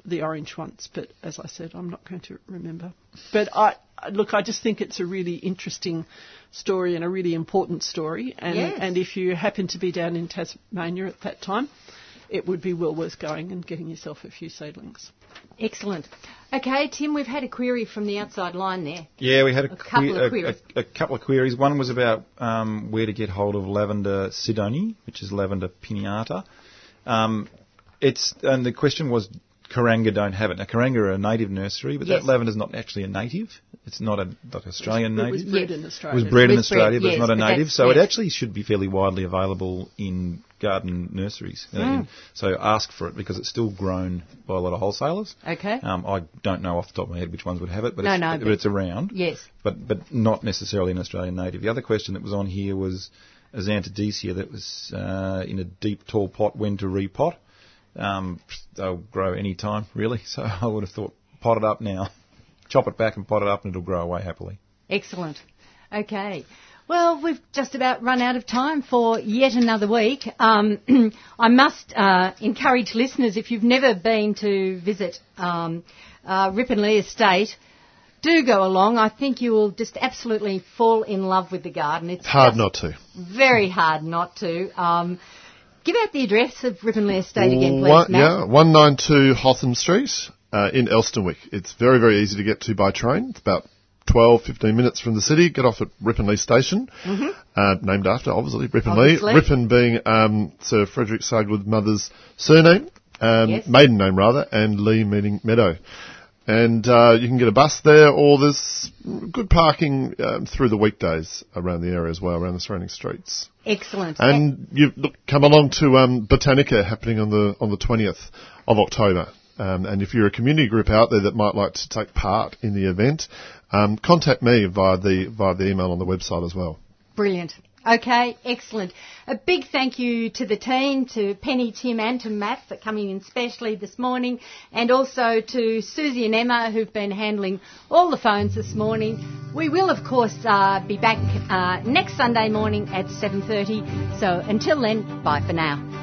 the orange ones. But as I said, I'm not going to remember. But I look, I just think it's a really interesting story and a really important story. And Yes. and if you happen to be down in Tasmania at that time, it would be well worth going and getting yourself a few seedlings. Excellent. Okay, Tim, we've had a query from the outside line there. Yeah, we had a, A couple que- of a- queries. A, a couple of queries. One was about um, where to get hold of lavender Sidonie, which is lavender pinnata. Um, it's and the question was Kuranga don't have it. Now Kuranga are a native nursery, but Yes. that lavender's not actually a native. It's not a like Australian It was native. bred Yes. in It Australia. was bred in Was bred, Australia, but yes, it's not a native, that's- so it actually should be fairly widely available in garden nurseries. Hmm. so ask for it because it's still grown by a lot of wholesalers. Okay. Um, I don't know off the top of my head which ones would have it, but, No, it's, no, but, it's around. Yes. But but not necessarily an Australian native. The other question that was on here was a that was uh, in a deep, tall pot. When to repot? Um, they'll grow any time, really. So I would have thought pot it up now, chop it back and pot it up, and it'll grow away happily. Excellent. Okay. Well, we've just about run out of time for yet another week. Um, I must uh, encourage listeners, if you've never been to visit um, uh, Estate, do go along. I think you will just absolutely fall in love with the garden. It's Hard not to. Very hard not to. Um, give out the address of Ripponlea Estate again, please, One- Matt. yeah, 192 Hotham Street uh, in Elsternwick. It's very, very easy to get to by train. It's about 12, 15 minutes from the city. Get off at Ripponlea Station, uh, named after, obviously, Ripponlea. Mm-hmm. Obviously. Rippon being um, Sir Frederick Sargood's mother's surname, um, Yes. maiden name rather, and Lee meaning meadow. And uh, you can get a bus there, or there's good parking um, through the weekdays around the area as well, around the surrounding streets. Excellent. And you look, come along to um, Botanica happening on the on the twentieth of October. Um, and if you're a community group out there that might like to take part in the event, um, contact me via the via the email on the website as well. Brilliant. Okay, excellent. A big thank you to the team, to Penny, Tim and to Matt for coming in specially this morning and also to Susie and Emma who've been handling all the phones this morning. We will of course uh, be back uh, next Sunday morning at 7.30 so until then, bye for now.